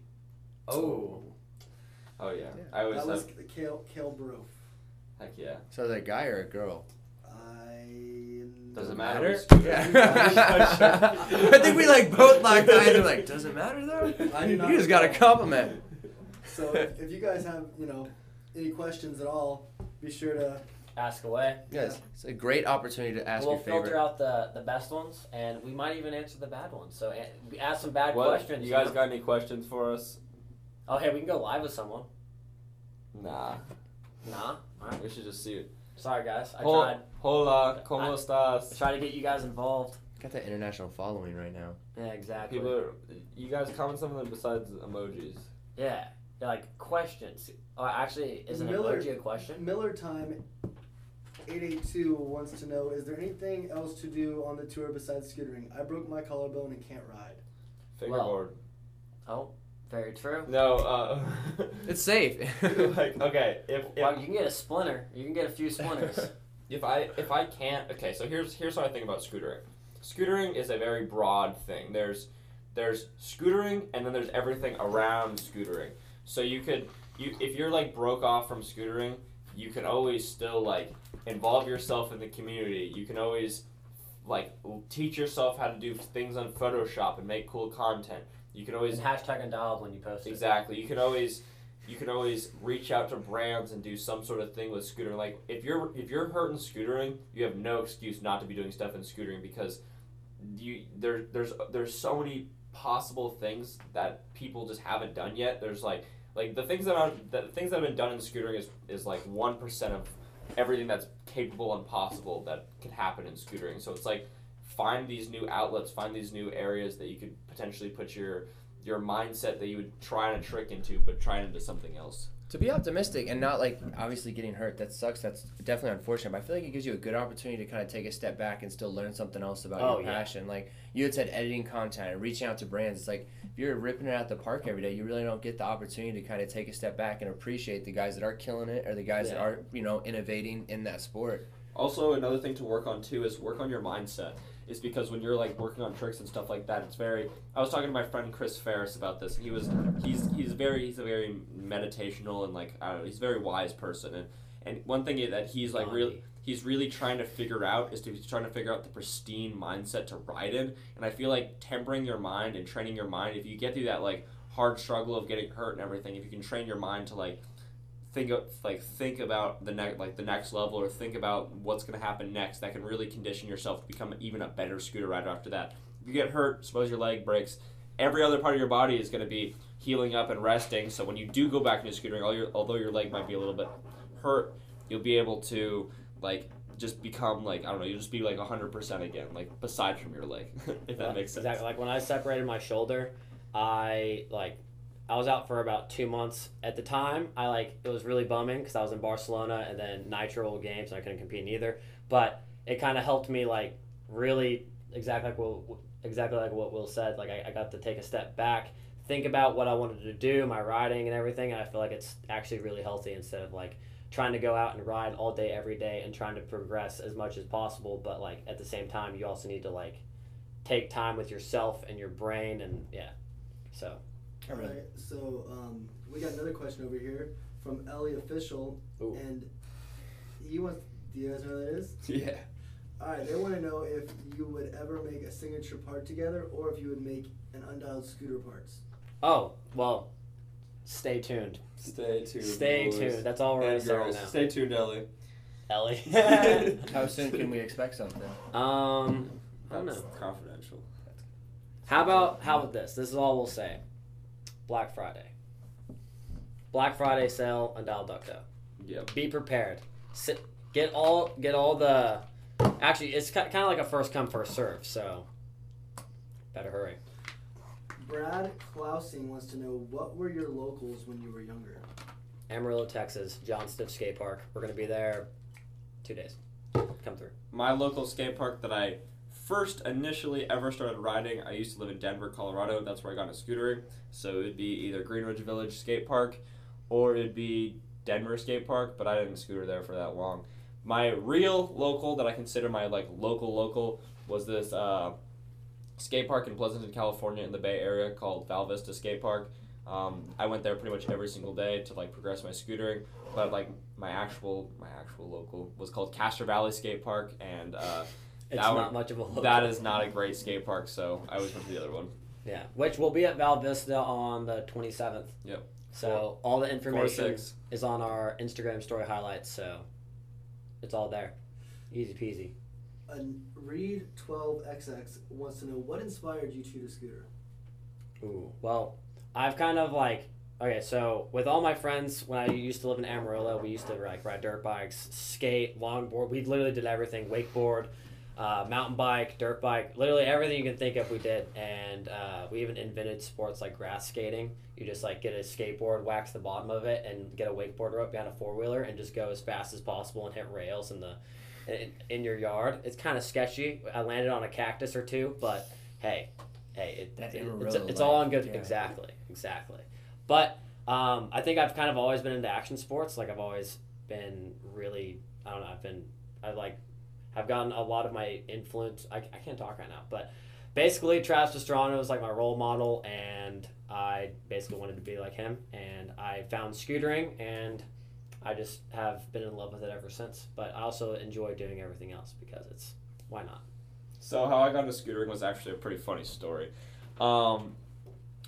Speaker 1: Oh.
Speaker 2: Oh yeah,
Speaker 3: Yeah.
Speaker 2: I always
Speaker 5: that was
Speaker 2: have.
Speaker 5: Kale Kale Bro.
Speaker 2: Heck yeah.
Speaker 3: So that guy or a girl?
Speaker 5: I
Speaker 2: Does it
Speaker 3: Matter?
Speaker 2: matter?
Speaker 3: Yeah. I think we like both locked eyes. We're like, does it matter though?
Speaker 5: I do not
Speaker 3: You just got a compliment.
Speaker 5: So if, if you guys have you know any questions at all, be sure to
Speaker 1: Ask away.
Speaker 3: Yes, it's a great opportunity to ask
Speaker 1: we'll
Speaker 3: your favorite.
Speaker 1: filter out the, the best ones, and we might even answer the bad ones. So a- ask some bad
Speaker 2: What?
Speaker 1: questions.
Speaker 2: You guys got any questions for us?
Speaker 1: Oh, hey, we can go live with someone.
Speaker 2: Nah.
Speaker 1: Nah. Alright.
Speaker 2: We should just see it.
Speaker 1: Sorry, guys. I
Speaker 2: Hol-
Speaker 1: tried.
Speaker 2: Hola, ¿cómo
Speaker 1: I- I
Speaker 2: estás?
Speaker 1: tried to get you guys involved.
Speaker 3: Got that international following right now.
Speaker 1: Yeah, exactly.
Speaker 2: People are, you guys comment something besides emojis.
Speaker 1: Yeah. Yeah, like questions. Oh, actually, is an
Speaker 5: Miller-
Speaker 1: emoji a question?
Speaker 5: Miller Time. 882 wants to know Is there anything else to do on the tour besides scootering? I broke my collarbone and can't ride.
Speaker 2: Fingerboard.
Speaker 1: Oh, very true.
Speaker 2: no, uh.
Speaker 3: It's safe.
Speaker 2: like, okay, if, if,
Speaker 1: Well, you can get a splinter. You can get a few splinters.
Speaker 2: if I if I can't okay, so here's here's what I think about scootering. Scootering is a very broad thing. There's there's scootering and then there's everything around scootering. So you could you if you're like broke off from scootering, you can always still like involve yourself in the community. You can always like teach yourself how to do things on Photoshop and make cool content. You can always
Speaker 1: Always hashtag undialed when you post it.
Speaker 2: Exactly. You can always you can always reach out to brands and do some sort of thing with scootering. Like if you're if you're hurting scootering, you have no excuse not to be doing stuff in scootering because you there there's there's so many possible things that people just haven't done yet. There's like like the things that are the things that have been done in scootering is is like one percent of everything that's capable and possible that could happen in scootering. So it's like find these new outlets, find these new areas that you could potentially put your your mindset that you would try and trick into, but try it into something else.
Speaker 3: to be optimistic and not like obviously getting hurt that sucks that's definitely unfortunate but i feel like it gives you a good opportunity to kind of take a step back and still learn something else about
Speaker 1: Oh,
Speaker 3: your
Speaker 1: yeah.
Speaker 3: passion like you had said editing content and reaching out to brands it's like if you're ripping it at the park every day you really don't get the opportunity to kind of take a step back and appreciate the guys that are killing it or the guys that are you know innovating in that sport
Speaker 2: Also, another thing to work on too is work on your mindset. Is because when you're like working on tricks and stuff like that, it's very. I was talking to my friend Chris Ferris about this. He was he's he's very he's a very meditational and like I don't know he's a very wise person and and one thing that he's like really he's really trying to figure out is to he's trying to figure out the pristine mindset to ride in and i feel like tempering your mind and training your mind if you get through that like hard struggle of getting hurt and everything if you can train your mind to like think of like think about the next like the next level or think about what's going to happen next that can really condition yourself to become even a better scooter rider after that if you get hurt suppose your leg breaks every other part of your body is going to be healing up and resting so when you do go back into scootering all your, although your leg might be a little bit hurt you'll be able to like just become like I don't know, you'll just be like hundred percent again, like aside from your leg, if that makes sense.
Speaker 1: Exactly. Like when I separated my shoulder, I like I was out for about two months at the time. I like it was really bumming because I was in Barcelona and then Nitro games and I couldn't compete either. But it kind of helped me like really exactly like what exactly like what Will said. Like I, I got to take a step back, think about what I wanted to do, my riding and everything. And I feel like it's actually really healthy instead of like trying to go out and ride all day every day and trying to progress as much as possible. But like at the same time, you also need to like take time with yourself and your brain and yeah. So
Speaker 5: Alright, so um, we got another question over here from Ellie Official,
Speaker 1: Ooh.
Speaker 5: and he wants. Do you guys know who that is?
Speaker 2: Yeah.
Speaker 5: Alright, they want to know if you would ever make a signature part together, or if you would make an undialed scooter parts.
Speaker 1: oh well, stay tuned.
Speaker 2: Stay tuned.
Speaker 1: Stay
Speaker 2: boys.
Speaker 1: tuned. That's all we're gonna say right now.
Speaker 2: Stay tuned, Ellie.
Speaker 1: Ellie.
Speaker 3: How soon can we expect something?
Speaker 1: um, I don't
Speaker 2: That's
Speaker 1: know.
Speaker 2: confidential.
Speaker 1: How about how about this? This is all we'll say. Black Friday. Black Friday sale on Dial Ducto.
Speaker 2: Yep.
Speaker 1: Be prepared. Sit, get all get all the. Actually, it's kind of like a first come first serve. So, better hurry.
Speaker 5: Brad Klausing wants to know what were your locals when you were younger?
Speaker 1: Amarillo, Texas, John Stiff Skate Park. We're gonna be there two days. Come through.
Speaker 2: My local skate park that I first initially ever started riding, I used to live in Denver, Colorado. That's where I got into scootering. So it'd be either Greenridge Village Skate Park or it'd be Denver Skate Park, but I didn't scooter there for that long. My real local that I consider my like local local was this uh, skate park in Pleasanton, California in the Bay Area called Val Vista Skate Park. Um, I went there pretty much every single day to like progress my scootering, but like my actual my actual local was called Castro Valley Skate Park, and uh,
Speaker 1: It's
Speaker 2: That
Speaker 1: not
Speaker 2: one-
Speaker 1: much of a look.
Speaker 2: that is not a great skate park. So I always went to the other one.
Speaker 1: Yeah, which will be at Val Vista on the 27th.
Speaker 2: Yep.
Speaker 1: So all the information is on our Instagram story highlights. So it's all there. Easy peasy.
Speaker 5: A Reed 12XX wants to know what inspired you to choose a scooter.
Speaker 1: Ooh. Well, I've kind of like okay. So with all my friends, when I used to live in Amarillo, we used to like ride dirt bikes, skate, longboard. We literally did everything: wakeboard, uh, mountain bike, dirt bike, literally everything you can think of. We did, and uh, we even invented sports like grass skating. You just like get a skateboard, wax the bottom of it, and get a wakeboard rope behind a four wheeler, and just go as fast as possible and hit rails in the in, in your yard. It's kind of sketchy. I landed on a cactus or two, but hey, hey, it, it- it's, it's all on good.
Speaker 3: yeah.
Speaker 1: Exactly, exactly. But um, I think I've kind of always been into action sports. Like I've always been really, I don't know. I've been, I like, I've gotten a lot of my influence. I, I can't talk right now, but basically, Travis Pastrana was like my role model, and I basically wanted to be like him. And I found scootering, and I just have been in love with it ever since. But I also enjoy doing everything else because it's why not.
Speaker 2: So how I got into scootering was actually a pretty funny story. Um,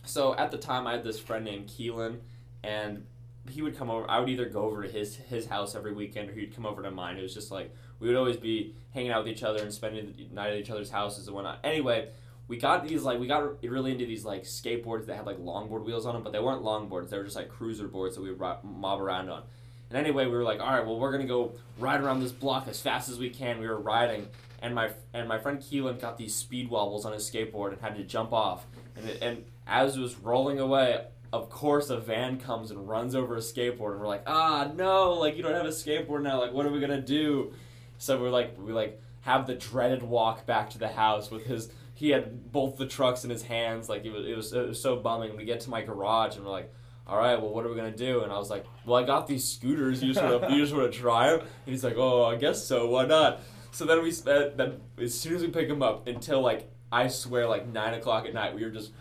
Speaker 2: so at the time, I had this friend named Keelan, and he would come over. I would either go over to his his house every weekend, or he'd come over to mine. It was just like we would always be hanging out with each other and spending the night at each other's houses and whatnot. Anyway, we got these like we got really into these like skateboards that had like longboard wheels on them, but they weren't longboards. They were just like cruiser boards that we would ri- mob around on. And anyway, we were like, all right, well, we're gonna go ride around this block as fast as we can. We were riding, and my and my friend Keelan got these speed wobbles on his skateboard and had to jump off. And it, and as it was rolling away, of course, a van comes and runs over a skateboard, and we're like, ah, no, like you don't have a skateboard now. Like, what are we gonna do? So we're like, we like have the dreaded walk back to the house with his. He had both the trucks in his hands. Like it was, it was, it was so bumming. We get to my garage and we're like, all right, well, what are we gonna do? And I was like, well, I got these scooters. You just wanna, you just wanna try them? And he's like, oh, I guess so. Why not? So then we spent then as soon as we pick them up until like I swear like nine o'clock at night, we were just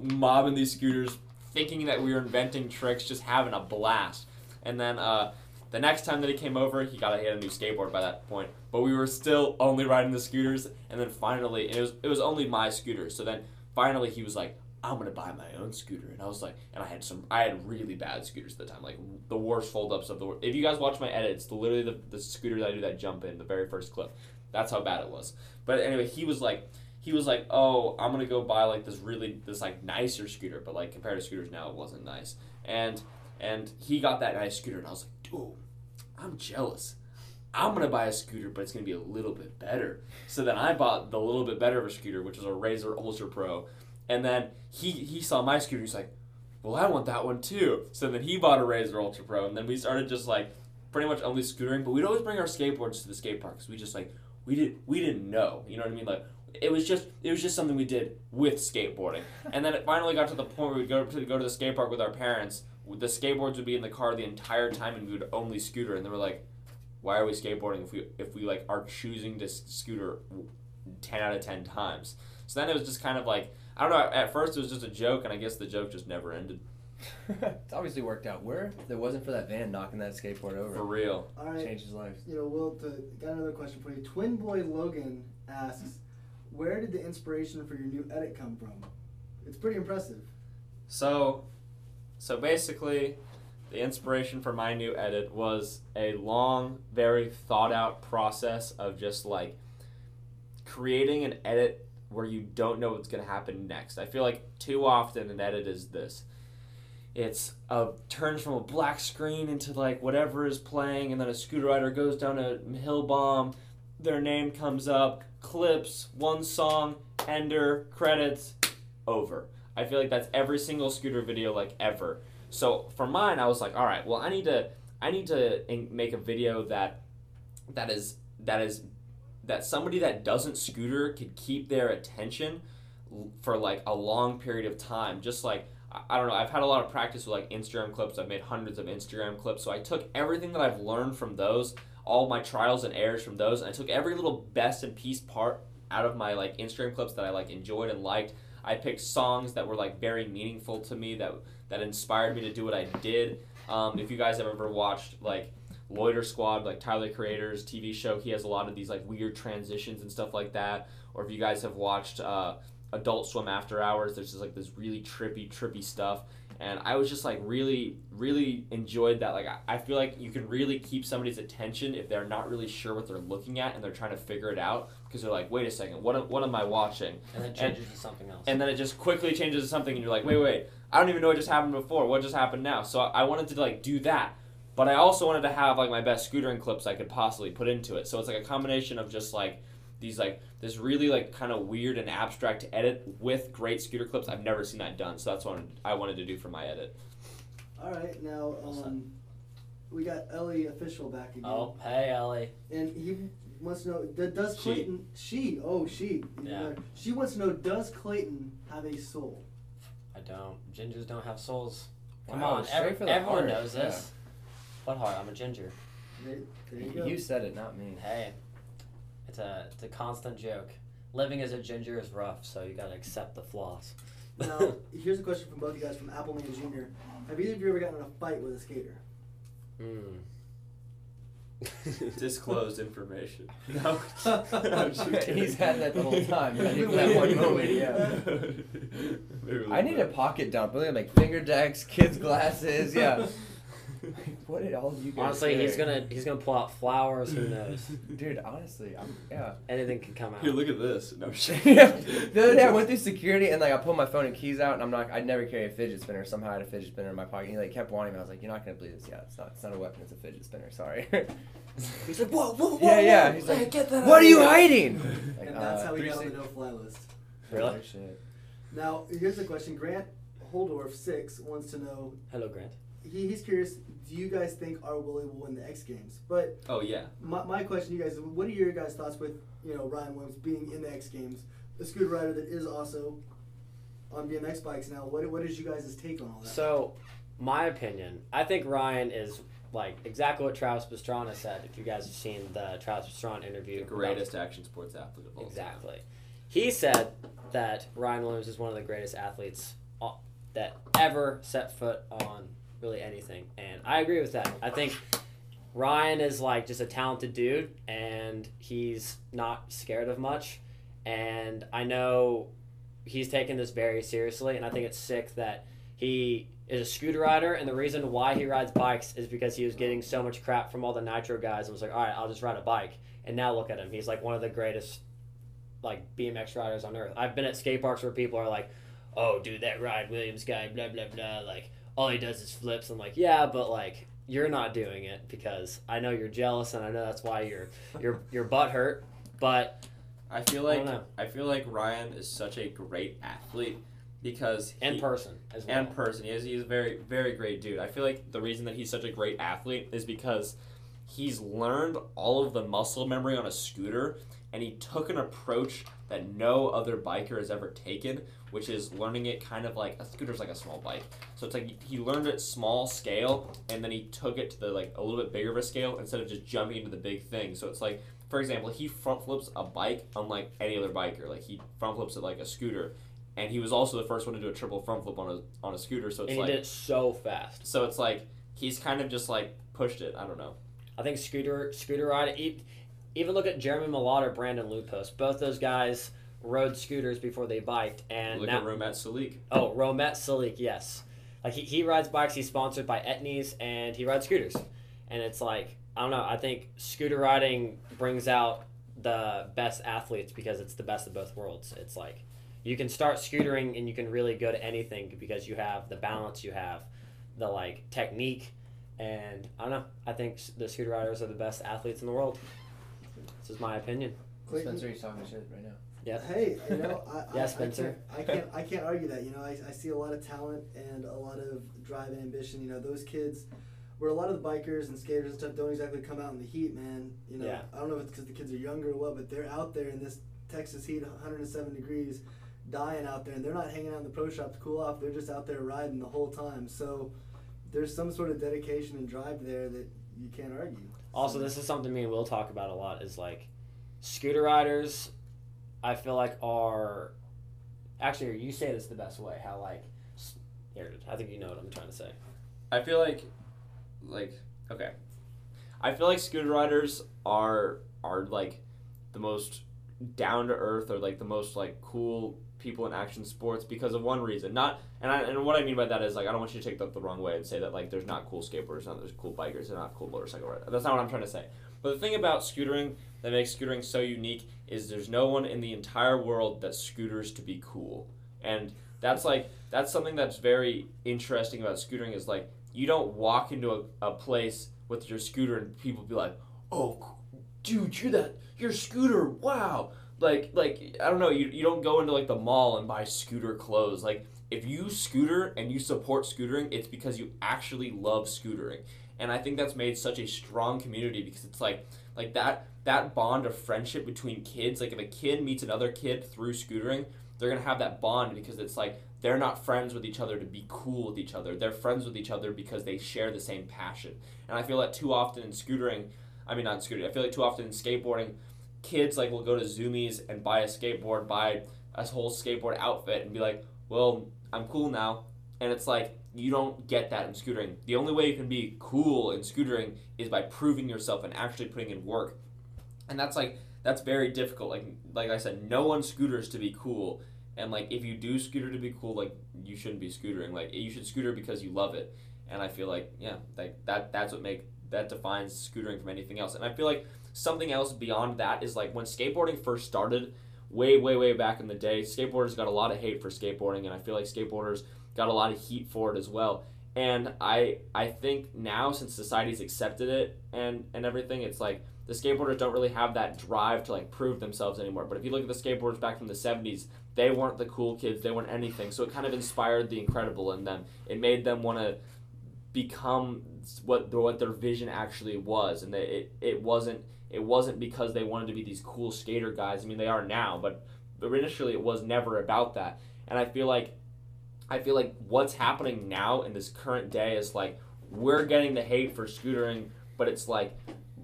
Speaker 2: mobbing these scooters, thinking that we were inventing tricks, just having a blast. And then uh, the next time that he came over, he got he had a new skateboard by that point. But we were still only riding the scooters. And then finally, and it was it was only my scooter. So then finally, he was like, "I'm gonna buy my own scooter." And I was like, and I had some, I had really bad scooters at the time, like the worst fold ups of the world. If you guys watch my edits, the literally the, the scooter that I do that jump in, the very first clip. That's how bad it was. But anyway, he was like, he was like, "Oh, I'm gonna go buy like this really this like nicer scooter," but like compared to scooters now, it wasn't nice. And and he got that nice scooter, and I was like, "Dude, I'm jealous. I'm gonna buy a scooter, but it's gonna be a little bit better." So then I bought the little bit better of a scooter, which was a Razor Ultra Pro. And then he he saw my scooter, he's like, "Well, I want that one too." So then he bought a Razor Ultra Pro, and then we started just like pretty much only scootering, but we'd always bring our skateboards to the skate park because we just like we did we didn't know, you know what I mean? Like it was just it was just something we did with skateboarding. And then it finally got to the point where we'd go to go to the skate park with our parents. The skateboards would be in the car the entire time, and we would only scooter. And they were like, "Why are we skateboarding if we if we like are choosing to scooter ten out of ten times?" So then it was just kind of like I don't know. At first it was just a joke, and I guess the joke just never ended
Speaker 3: it's obviously worked out. Where if it wasn't for that van knocking that skateboard over,
Speaker 2: for real.
Speaker 5: All right.
Speaker 3: changed his life.
Speaker 5: You know, Will, to, got another question for you. Twin Boy Logan asks, where did the inspiration for your new edit come from? It's pretty impressive.
Speaker 2: So, so basically, the inspiration for my new edit was a long, very thought out process of just like creating an edit where you don't know what's going to happen next. I feel like too often an edit is this. It's a turns from a black screen into like whatever is playing, and then a scooter rider goes down a hill bomb. Their name comes up, clips, one song, ender, credits, over. I feel like that's every single scooter video like ever. So for mine, I was like, all right, well, I need to, I need to make a video that, that is that is, that somebody that doesn't scooter could keep their attention for like a long period of time. Just like I- don't know, I've had a lot of practice with like Instagram clips. I've made hundreds of Instagram clips. So I took everything that I've learned from those, all my trials and errors from those, and I took every little best and piece part out of my like Instagram clips that I like enjoyed and liked. I picked songs that were like very meaningful to me that that inspired me to do what I did. Um, if you guys have ever watched like Loiter Squad, like Tyler Creator's TV show, he has a lot of these like weird transitions and stuff like that. Or if you guys have watched uh, Adult Swim After Hours, there's just like this really trippy, trippy stuff. And I was just like really, really enjoyed that. Like I, I feel like you can really keep somebody's attention if they're not really sure what they're looking at and they're trying to figure it out because they're like, wait a second, what am, what am I watching?
Speaker 1: And then changes to something else.
Speaker 2: and then it just quickly changes to something and you're like wait wait i don't even know what just happened before what just happened now so i wanted to like do that but i also wanted to have like my best scootering clips i could possibly put into it so it's like a combination of just like these like this really like kind of weird and abstract edit with great scooter clips i've never seen that done so that's what i wanted to do for my edit
Speaker 5: All right, now um, we got Ellie official back again,
Speaker 1: oh, hey, Ellie.
Speaker 5: and he wants to know does Clayton she oh she
Speaker 1: Yeah.
Speaker 5: she wants to know does Clayton have a soul?
Speaker 1: I don't. Gingers don't have souls. Come
Speaker 3: Wow,
Speaker 1: on, every, everyone
Speaker 3: heart,
Speaker 1: knows this. What heart? I'm a ginger.
Speaker 5: There, there you.
Speaker 3: You said it, not me.
Speaker 1: Hey, it's a it's a constant joke. Living as a ginger is rough, so you gotta accept the flaws.
Speaker 5: Now, here's a question from both you guys from Appleman Jr. Have either of you ever gotten in a fight with a skater?
Speaker 1: Hmm.
Speaker 2: disclosed information no I'm just kidding.
Speaker 3: He's had that the whole time. I
Speaker 5: You've
Speaker 3: need that one moment,
Speaker 5: waiting.
Speaker 3: yeah. I need a pocket dump. Really, like finger decks, kids' glasses. Yeah. what did all of you guys?
Speaker 1: Honestly, he's
Speaker 3: carry?
Speaker 1: gonna he's gonna pull out flowers. Who knows?
Speaker 3: Dude, honestly, I'm yeah.
Speaker 1: Anything can come out.
Speaker 2: Here, look at this. No shit.
Speaker 3: the other day I went through security and like I pulled my phone and keys out and I'm not I'd never carry a fidget spinner. Somehow I had a fidget spinner in my pocket. He like kept wanting me. I was like, You're not gonna believe this. Yeah, it's not it's not a weapon, it's a fidget spinner, sorry.
Speaker 1: He's like, whoa, whoa, whoa,
Speaker 3: Yeah, yeah,
Speaker 1: whoa.
Speaker 3: he's like,
Speaker 1: get that
Speaker 3: what are you
Speaker 1: here."
Speaker 3: hiding? Like,
Speaker 5: and that's
Speaker 3: uh,
Speaker 5: how we got on the no-fly list.
Speaker 1: Really?
Speaker 3: Oh, shit.
Speaker 5: Now, here's a question. Grant Holdorf six wants to know.
Speaker 1: Hello, Grant.
Speaker 5: He, he's curious. Do you guys think our Willie will win the X Games? But
Speaker 2: Oh yeah.
Speaker 5: my, my question, to you guys, is: what are your guys' thoughts with you know Ryan Williams being in the X Games, a scooter rider that is also on BMX bikes now? What what is you guys' take on all that?
Speaker 1: So, my opinion, I think Ryan is like exactly what Travis Pastrana said. If you guys have seen the Travis Pastrana interview,
Speaker 2: The
Speaker 1: about-
Speaker 2: greatest action sports athlete of all time.
Speaker 1: Exactly. He said that Ryan Williams is one of the greatest athletes uh, that ever set foot on really anything, and I agree with that. I think Ryan is like just a talented dude, and he's not scared of much. And I know he's taken this very seriously, and I think it's sick that he is a scooter rider, and the reason why he rides bikes is because he was getting so much crap from all the nitro guys, and was like, all right, I'll just ride a bike. And now look at him; he's like one of the greatest like BMX riders on earth. I've been at skate parks where people are like, "Oh, dude, that Ryan Williams guy, blah blah blah." Like all he does is flips. I'm like, yeah, but like you're not doing it because I know you're jealous and I know that's why you're your your butt hurt. But
Speaker 2: I feel like
Speaker 1: don't.
Speaker 2: I, feel like Ryan is such a great athlete because
Speaker 1: in
Speaker 2: he,
Speaker 1: person as well.
Speaker 2: and person he is he's a very very great dude. I feel like the reason that he's such a great athlete is because he's learned all of the muscle memory on a scooter and he took an approach that no other biker has ever taken, which is learning it kind of like a scooter's like a small bike. So it's like he learned it small scale and then he took it to the like a little bit bigger of a scale instead of just jumping into the big thing. So it's like for example, he front flips a bike unlike any other biker. Like he front flips it like a scooter. And he was also the first one to do a triple front flip on a on a scooter. So it's
Speaker 1: and he
Speaker 2: like
Speaker 1: did it so fast.
Speaker 2: so it's like he's kind of just like pushed it. I don't know.
Speaker 1: I think scooter scooter ride. e- Even look at Jeremy Millard or Brandon Loupos. Both those guys rode scooters before they biked, and
Speaker 2: Look
Speaker 1: now
Speaker 2: at Romet Salik.
Speaker 1: Oh, Romet Salik, yes. like he, he rides bikes. He's sponsored by Etnies, and he rides scooters. And it's like I don't know. I think scooter riding brings out the best athletes because it's the best of both worlds. It's like you can start scootering and you can really go to anything because you have the balance, you have the like technique, and I don't know. I think the scooter riders are the best athletes in the world. This is my opinion.
Speaker 5: Clayton,
Speaker 3: Spencer, he's talking shit right now.
Speaker 1: Yeah.
Speaker 5: Hey, you know, I,
Speaker 1: Yeah,
Speaker 5: I,
Speaker 1: Spencer.
Speaker 5: I, can't, I can't, I can't argue that. You know, I, I see a lot of talent and a lot of drive and ambition. You know, those kids, where a lot of the bikers and skaters and stuff don't exactly come out in the heat, man. You know,
Speaker 1: Yeah.
Speaker 5: I don't know if it's because the kids are younger or what, but they're out there in this Texas heat, 107 degrees, dying out there, and they're not hanging out in the pro shop to cool off. They're just out there riding the whole time. So there's some sort of dedication and drive there that you can't argue.
Speaker 1: Also, this is something me and Will talk about a lot. Is like scooter riders. I feel like are actually you say this the best way. How like here I think you know what I'm trying to say.
Speaker 2: I feel like, like, okay, I feel like scooter riders are are like the most down to earth or like the most like cool people in action sports because of one reason. Not and I, and what I mean by that is like I don't want you to take that the wrong way and say that like there's not cool skateboarders, not there's cool bikers, and not cool motorcycle riders. That's not what I'm trying to say. But the thing about scootering that makes scootering so unique is there's no one in the entire world that scooters to be cool, and that's like that's something that's very interesting about scootering is like you don't walk into a, a place with your scooter and people be like, oh, dude, you're that you're a scooter, wow. Like like I don't know, you, you don't go into like the mall and buy scooter clothes. Like if you scooter and you support scootering, it's because you actually love scootering. And I think that's made such a strong community because it's like like that that bond of friendship between kids. Like if a kid meets another kid through scootering, they're gonna have that bond because it's like they're not friends with each other to be cool with each other. They're friends with each other because they share the same passion. And I feel that too often in scootering, I mean not in scootering, I feel like too often in skateboarding, kids like will go to Zumiez and buy a skateboard, buy a whole skateboard outfit and be like, Well, I'm cool now. And it's like you don't get that in scootering. The only way you can be cool in scootering is by proving yourself and actually putting in work. And that's like that's very difficult. Like like I said, no one scooters to be cool. And like if you do scooter to be cool, like you shouldn't be scootering. Like you should scooter because you love it. And I feel like yeah, like that that's what make that defines scootering from anything else. And I feel like something else beyond that is like when skateboarding first started, way way way back in the day, skateboarders got a lot of hate for skateboarding, and I feel like skateboarders got a lot of heat for it as well. And I I think now since society's accepted it and and everything, it's like the skateboarders don't really have that drive to like prove themselves anymore. But if you look at the skateboarders back from the '70s, they weren't the cool kids, they weren't anything. So it kind of inspired the incredible in them. It made them want to become what what their vision actually was, and they, it it wasn't it wasn't because they wanted to be these cool skater guys. I mean, they are now, but initially it was never about that. And I feel like I feel like what's happening now in this current day is like we're getting the hate for scootering, but it's like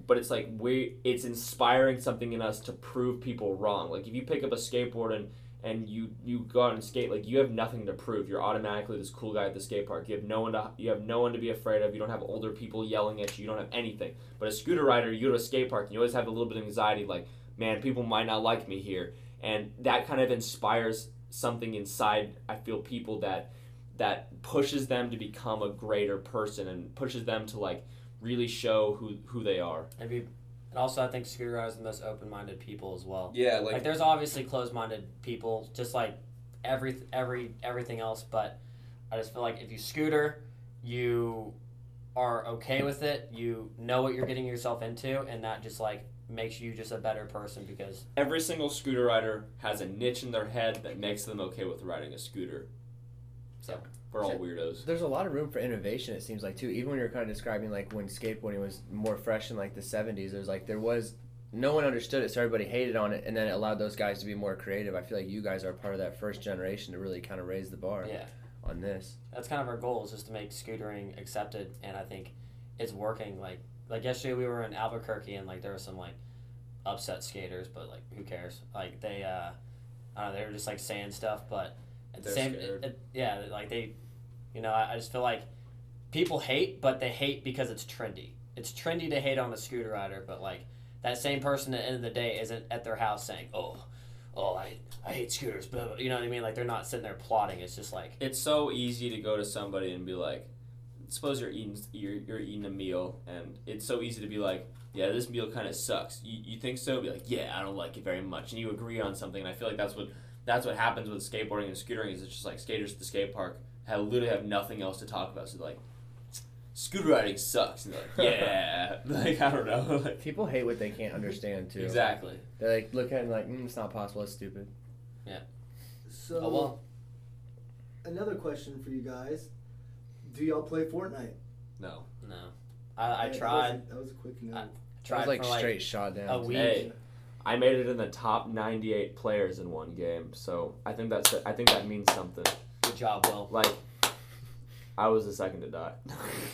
Speaker 2: but it's like we it's inspiring something in us to prove people wrong. Like if you pick up a skateboard and and you you go out and skate like you have nothing to prove. You're automatically this cool guy at the skate park. You have no one to you have no one to be afraid of. You don't have older people yelling at you. You don't have anything. But a scooter rider, you go to a skate park and you always have a little bit of anxiety like, man, people might not like me here. And that kind of inspires something inside I feel people that that pushes them to become a greater person and pushes them to like really show who who they are.
Speaker 1: And, be, and also, I think scooter riders are the most open-minded people as well.
Speaker 2: Yeah,
Speaker 1: Like, there's obviously closed-minded people, just like every every everything else. But I just feel like if you scooter, you are okay with it. You know what you're getting yourself into, and that just like makes you just a better person because
Speaker 2: every single scooter rider has a niche in their head that makes them okay with riding a scooter. So we're all weirdos.
Speaker 3: There's a lot of room for innovation. It seems like too. Even when you're kind of describing like when skateboarding was more fresh in like the '70s, there's like there was no one understood it, so everybody hated on it, and then it allowed those guys to be more creative. I feel like you guys are part of that first generation to really kind of raise the bar
Speaker 1: yeah,
Speaker 3: on this.
Speaker 1: that's kind of our goal is just to make scootering accepted, and I think it's working. Like like yesterday we were in Albuquerque and like there were some like upset skaters, but like who cares? Like they uh, I don't know, they were just like saying stuff, but at the
Speaker 2: They're
Speaker 1: same
Speaker 2: scared.
Speaker 1: it- yeah, like they, you know, I, I just feel like people hate, but they hate because it's trendy. It's trendy to hate on a scooter rider, but like that same person at the end of the day isn't at their house saying, "Oh, oh, I I hate scooters, but you know what I mean. Like they're not sitting there plotting. It's just like
Speaker 2: It's so easy to go to somebody and be like, suppose you're eating you're, you're eating a meal, and it's so easy to be like, yeah, this meal kind of sucks. You, you think so? Be like, yeah, I don't like it very much, and you agree on something. And I feel like that's what that's what happens with skateboarding and scootering. Is it's just like skaters at the skate park have literally have nothing else to talk about. So they're like, scooter riding sucks. And they're like, yeah, like I don't know, like,
Speaker 3: People hate what they can't understand too.
Speaker 2: exactly.
Speaker 3: they're like look at it and like, mm, it's not possible. It's stupid. Yeah.
Speaker 5: So
Speaker 1: oh well.
Speaker 5: another question for you guys: Do y'all play Fortnite?
Speaker 2: No,
Speaker 1: No, I, I
Speaker 5: That-
Speaker 1: tried.
Speaker 5: That was, a- that was a quick no.
Speaker 1: I-
Speaker 3: That
Speaker 1: Tried
Speaker 3: was like
Speaker 1: for like
Speaker 3: straight shot down.
Speaker 1: a week.
Speaker 2: Hey. I made it in the top 98 players in one game, so I think that's I think that means something.
Speaker 1: Good job, Will.
Speaker 2: Like, I was the second to die.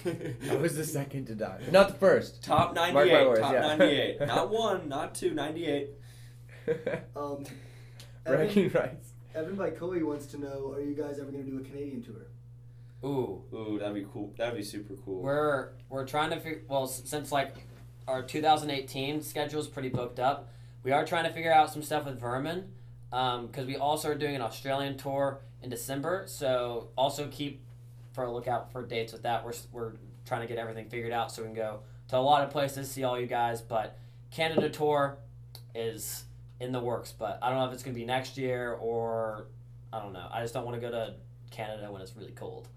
Speaker 3: I was the second to die, not the first.
Speaker 2: top
Speaker 3: my
Speaker 2: 98.
Speaker 3: words,
Speaker 2: top
Speaker 3: yeah.
Speaker 2: 98. Not one, not two, 98.
Speaker 5: Um, Evan,
Speaker 3: Bragging rights.
Speaker 5: Evan Baikoe wants to know: Are you guys ever going to do a Canadian tour?
Speaker 1: Ooh,
Speaker 2: Ooh, that'd be cool. That'd be super cool.
Speaker 1: we're we're trying to figure. Well, since like our 2018 schedule is pretty booked up, we are trying to figure out some stuff with Vermin, um, because we also are doing an Australian tour in December. So also keep for a lookout for dates with that. We're we're trying to get everything figured out so we can go to a lot of places, see all you guys. But Canada tour is in the works, but I don't know if it's gonna be next year or I don't know. I just don't want to go to Canada when it's really cold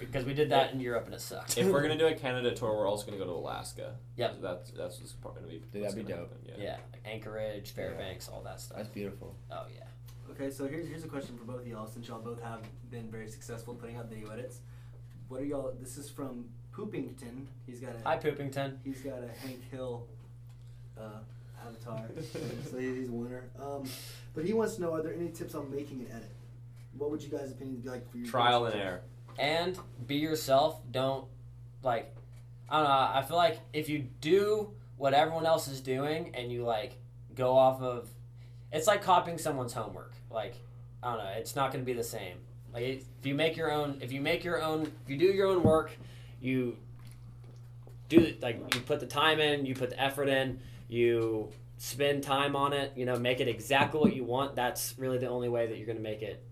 Speaker 1: because we did that in Europe and it sucked.
Speaker 2: if we're gonna do a Canada tour, we're also gonna go to Alaska.
Speaker 1: Yep.
Speaker 2: That's that's what's probably gonna be.
Speaker 3: Dude, that'd be dope.
Speaker 2: happen, Yeah.
Speaker 1: yeah, like Anchorage, Fairbanks, all that stuff.
Speaker 3: That's beautiful.
Speaker 1: Oh yeah.
Speaker 4: Okay, so here's here's a question for both of y'all, since y'all both have been very successful putting out video edits. What are y'all? This is from Poopington. He's got a
Speaker 1: Hi Poopington.
Speaker 5: he's got a Hank Hill uh, avatar, so he's a winner. Um, but he wants to know: Are there any tips on making an edit? What would you guys' opinion be like for you?
Speaker 2: Trial and error.
Speaker 1: And be yourself. Don't like. I don't know. I feel like if you do what everyone else is doing and you like go off of, it's like copying someone's homework. Like I don't know. It's not going to be the same. Like if you make your own, if you make your own, if you do your own work, you do like you put the time in, you put the effort in, you spend time on it. You know, make it exactly what you want. That's really the only way that you're going to make it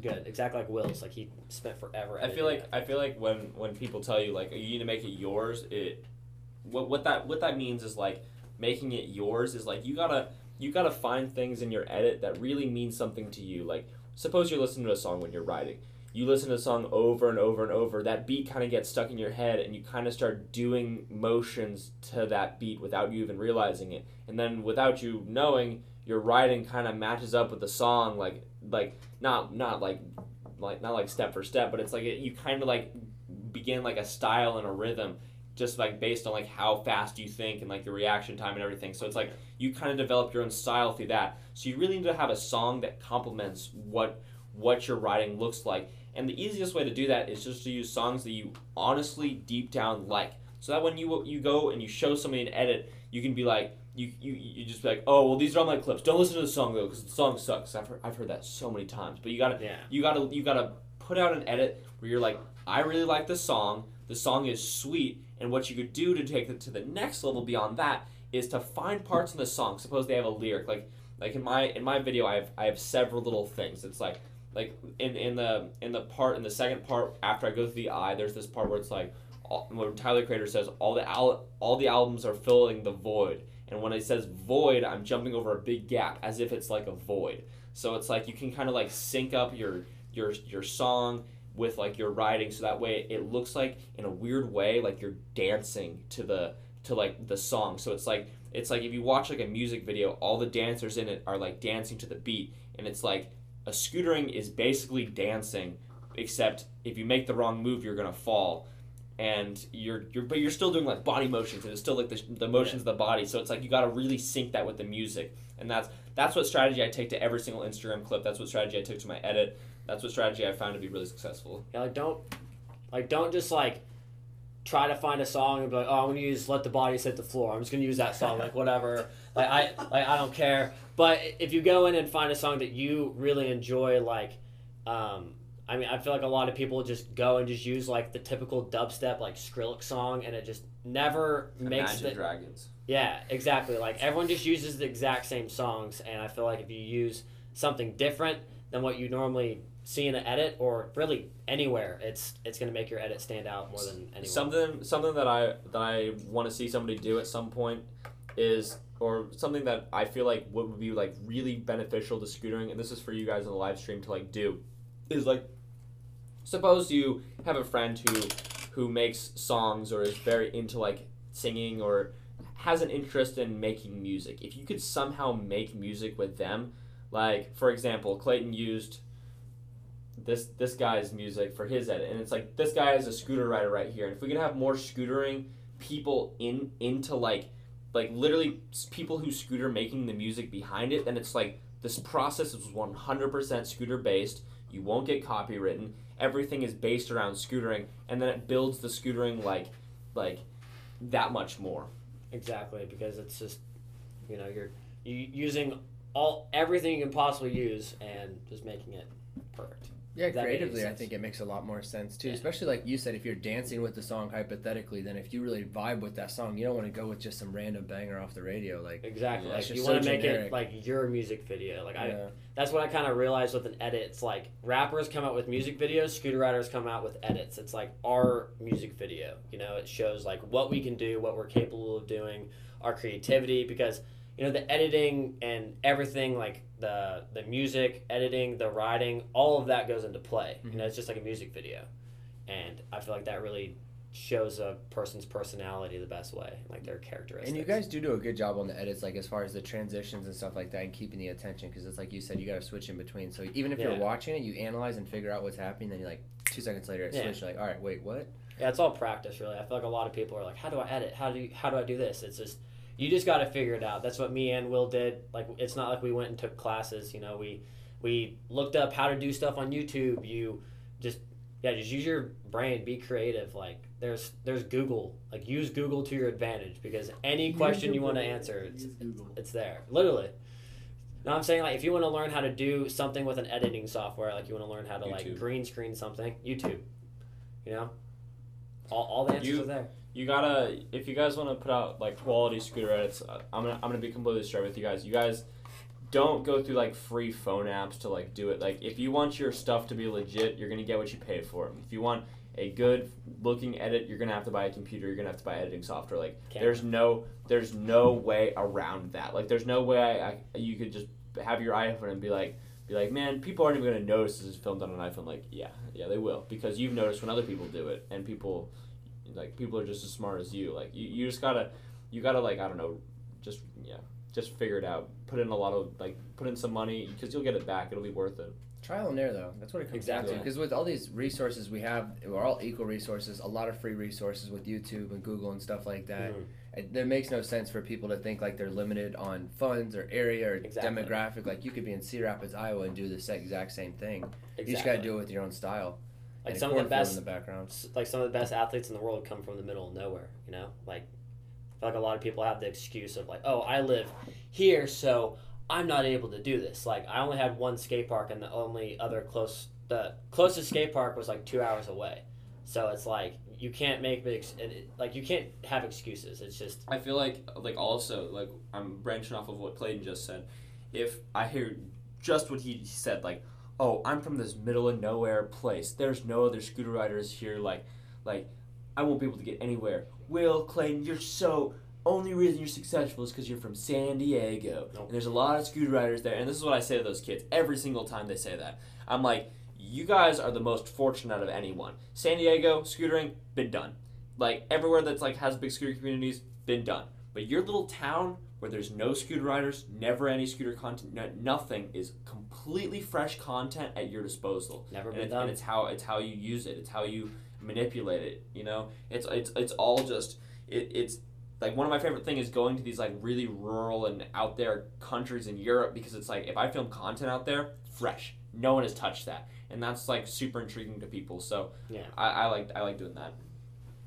Speaker 1: good. Exactly like Will's. Like he spent forever.
Speaker 2: I feel like. I feel like when when people tell you like you need to make it yours, it what what that what that means is like making it yours is like you gotta you gotta find things in your edit that really mean something to you. Like suppose you're listening to a song when you're writing. You listen to a song over and over and over. That beat kind of gets stuck in your head, and you kind of start doing motions to that beat without you even realizing it. And then without you knowing, your writing kind of matches up with the song, like like not not like like not like step for step, but it's like you kind of like begin like a style and a rhythm, just like based on like how fast you think and like your reaction time and everything. So it's like you kind of develop your own style through that. So you really need to have a song that complements what what your writing looks like. And the easiest way to do that is just to use songs that you honestly deep down like. So that when you you go and you show somebody an edit, you can be like, you, you, you just be like, oh well, these are all my clips. Don't listen to the song though, because the song sucks. I've heard, I've heard that so many times. But you gotta
Speaker 1: yeah.
Speaker 2: you gotta you gotta put out an edit where you're like, I really like the song. The song is sweet, and what you could do to take it to the next level beyond that is to find parts in the song. Suppose they have a lyric, like like in my in my video, I have I have several little things. It's like like in in the in the part in the second part after I go through the eye, there's this part where it's like all, when Tyler Creator says all the al- all the albums are filling the void, and when it says void, I'm jumping over a big gap as if it's like a void. So it's like you can kind of like sync up your your your song with like your writing, so that way it looks like in a weird way like you're dancing to the to like the song. So it's like it's like if you watch like a music video, all the dancers in it are like dancing to the beat, and it's like a scootering is basically dancing, except if you make the wrong move, you're gonna fall, and you're you're but you're still doing like body motions, and it's still like the, the motions of the body. So it's like you gotta really sync that with the music, and that's that's what strategy I take to every single Instagram clip. That's what strategy I took to my edit. That's what strategy I found to be really successful.
Speaker 1: Yeah, like don't, like don't just like try to find a song and be like, oh, I'm gonna use "Let the body Hit the Floor." I'm just gonna use that song, like whatever. Like I, like I don't care. But if you go in and find a song that you really enjoy, like, um, I mean, I feel like a lot of people just go and just use like the typical dubstep like Skrillex song, and it just never makes the
Speaker 2: Dragons.
Speaker 1: yeah exactly like everyone just uses the exact same songs and I feel like if you use something different than what you normally see in an edit or really anywhere it's it's gonna make your edit stand out more than anyone.
Speaker 2: Something something that I that I want to see somebody do at some point is or something that I feel like would be like really beneficial to scootering and this is for you guys in the live stream to like do is like suppose you have a friend who who makes songs or is very into like singing or has an interest in making music. If you could somehow make music with them, like for example, Clayton used this this guy's music for his edit and it's like this guy is a scooter rider right here and if we could have more scootering people in into like like literally people who scooter making the music behind it then it's like this process is 100% scooter based you won't get copywritten everything is based around scootering and then it builds the scootering like like that much more
Speaker 1: Exactly, because it's just you know you're you using all everything you can possibly use and just making it perfect.
Speaker 3: Yeah,
Speaker 1: That
Speaker 3: creatively, I think it makes a lot more sense too.
Speaker 1: Yeah.
Speaker 3: Especially like you said, if you're dancing with the song hypothetically, then if you really vibe with that song, you don't want to go with just some random banger off the radio. Like,
Speaker 1: Exactly, like you
Speaker 3: so
Speaker 1: want to make
Speaker 3: generic.
Speaker 1: it like your music video. Like I,
Speaker 3: yeah.
Speaker 1: that's what I kind of realized with an edit. It's like rappers come out with music videos, scooter riders come out with edits. It's like our music video. You know, it shows like what we can do, what we're capable of doing, our creativity. Because you know the editing and everything, like the the music, editing, the writing, all of that goes into play. You mm-hmm. know, it's just like a music video, and I feel like that really shows a person's personality the best way, like their characteristics.
Speaker 3: And you guys do do a good job on the edits, like as far as the transitions and stuff like that, and keeping the attention. Because it's like you said, you got to switch in between. So even if
Speaker 1: Yeah.
Speaker 3: you're watching it, you analyze and figure out what's happening. Then you're like two seconds later, it
Speaker 1: Yeah.
Speaker 3: Like, all right, wait, what?
Speaker 1: Yeah, it's all practice, really. I feel like a lot of people are like, "How do I edit? How do you, how do I do this?" It's just you just got to figure it out. That's what me and Will did. Like, it's not like we went and took classes. You know, we we looked up how to do stuff on YouTube. You just yeah, just use your brain, be creative. Like, there's there's Google. Like, use Google to your advantage because any
Speaker 5: Use
Speaker 1: question you
Speaker 5: Google.
Speaker 1: want to answer, it's,
Speaker 5: Use
Speaker 1: it's there, literally. No, I'm saying like if you want to learn how to do something with an editing software, like you want to learn how to like green screen something, YouTube. You know, all, all the answers
Speaker 2: You-
Speaker 1: are there.
Speaker 2: You gotta if you guys want to put out like quality scooter edits uh, i'm gonna i'm gonna be completely straight with you guys. You guys don't go through like free phone apps to like do it. Like if you want your stuff to be legit you're gonna get what you pay for. If you want a good looking edit you're gonna have to buy a computer you're gonna have to buy editing software. Like
Speaker 1: Camera.
Speaker 2: there's no there's no way around that. Like there's no way I, I you could just have your iphone and be like be like man people aren't even gonna notice this is filmed on an iphone. Like yeah yeah they will. Because you've noticed when other people do it and people like people are just as smart as you like you, you just gotta you gotta like i don't know just yeah just figure it out put in a lot of like put in some money because you'll get it back it'll be worth it
Speaker 3: Trial and error, though. That's what it comes down
Speaker 1: Exactly.
Speaker 3: Because with all these resources we have, we're all equal resources. A lot of free resources with YouTube and Google and stuff like that.
Speaker 1: Mhm.
Speaker 3: It, it makes no sense for people to think like they're limited on funds or area or
Speaker 1: Exactly.
Speaker 3: demographic. Like you could be in Cedar Rapids, Iowa, and do the exact same thing. You just got to do it with your own style.
Speaker 1: Like some of the best,
Speaker 3: in the background.
Speaker 1: like some of the best athletes in the world come from the middle of nowhere. You know, like I feel like a lot of people have the excuse of like, oh, I live here, so I'm not able to do this. Like I only had one skate park, and the only other close, the closest skate park was like two hours away. So it's like you can't make the ex- it- like you can't have excuses. It's just
Speaker 2: i feel like like also like i'm branching off of what clayton just said if i hear just what he said like oh i'm from this middle of nowhere place. There's no other scooter riders here like like i won't be able to get anywhere. Will clayton you're so only reason you're successful is because you're from san diego.
Speaker 1: Nope.
Speaker 2: and there's a lot of scooter riders there and this is what i say to those kids every single time they say that. I'm like you guys are the most fortunate out of anyone. San diego scootering been done. Like everywhere that's like has big scooter communities been done. But your little town where there's no scooter riders never any scooter content no, nothing is completely fresh content at your disposal
Speaker 1: never
Speaker 2: and,
Speaker 1: been
Speaker 2: it,
Speaker 1: done.
Speaker 2: and it's how it's how you use it it's how you manipulate it you know it's it's it's all just it, it's like one of my favorite thing is going to these like really rural and out there countries in Europe because it's like if I film content out there fresh no one has touched that and that's like super intriguing to people so
Speaker 1: Yeah.
Speaker 2: I, I like I like doing that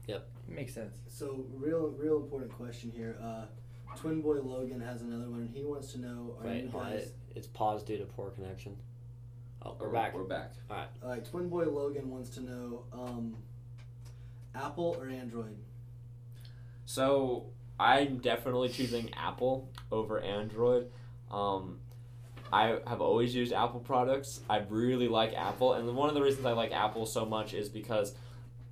Speaker 2: Yep,
Speaker 3: Makes sense.
Speaker 5: So, real, real important question here. Uh, Twin Boy Logan has another one, and he wants to know: Are
Speaker 1: Wait,
Speaker 5: you guys?
Speaker 1: it- it's paused due to poor connection. Oh, we're back.
Speaker 2: we're back
Speaker 5: All right. All right. Twin Boy Logan wants to know: um, Apple or Android?
Speaker 2: So I'm definitely choosing Apple over Android. Um, I have always used Apple products. I really like Apple, and one of the reasons I like Apple so much is because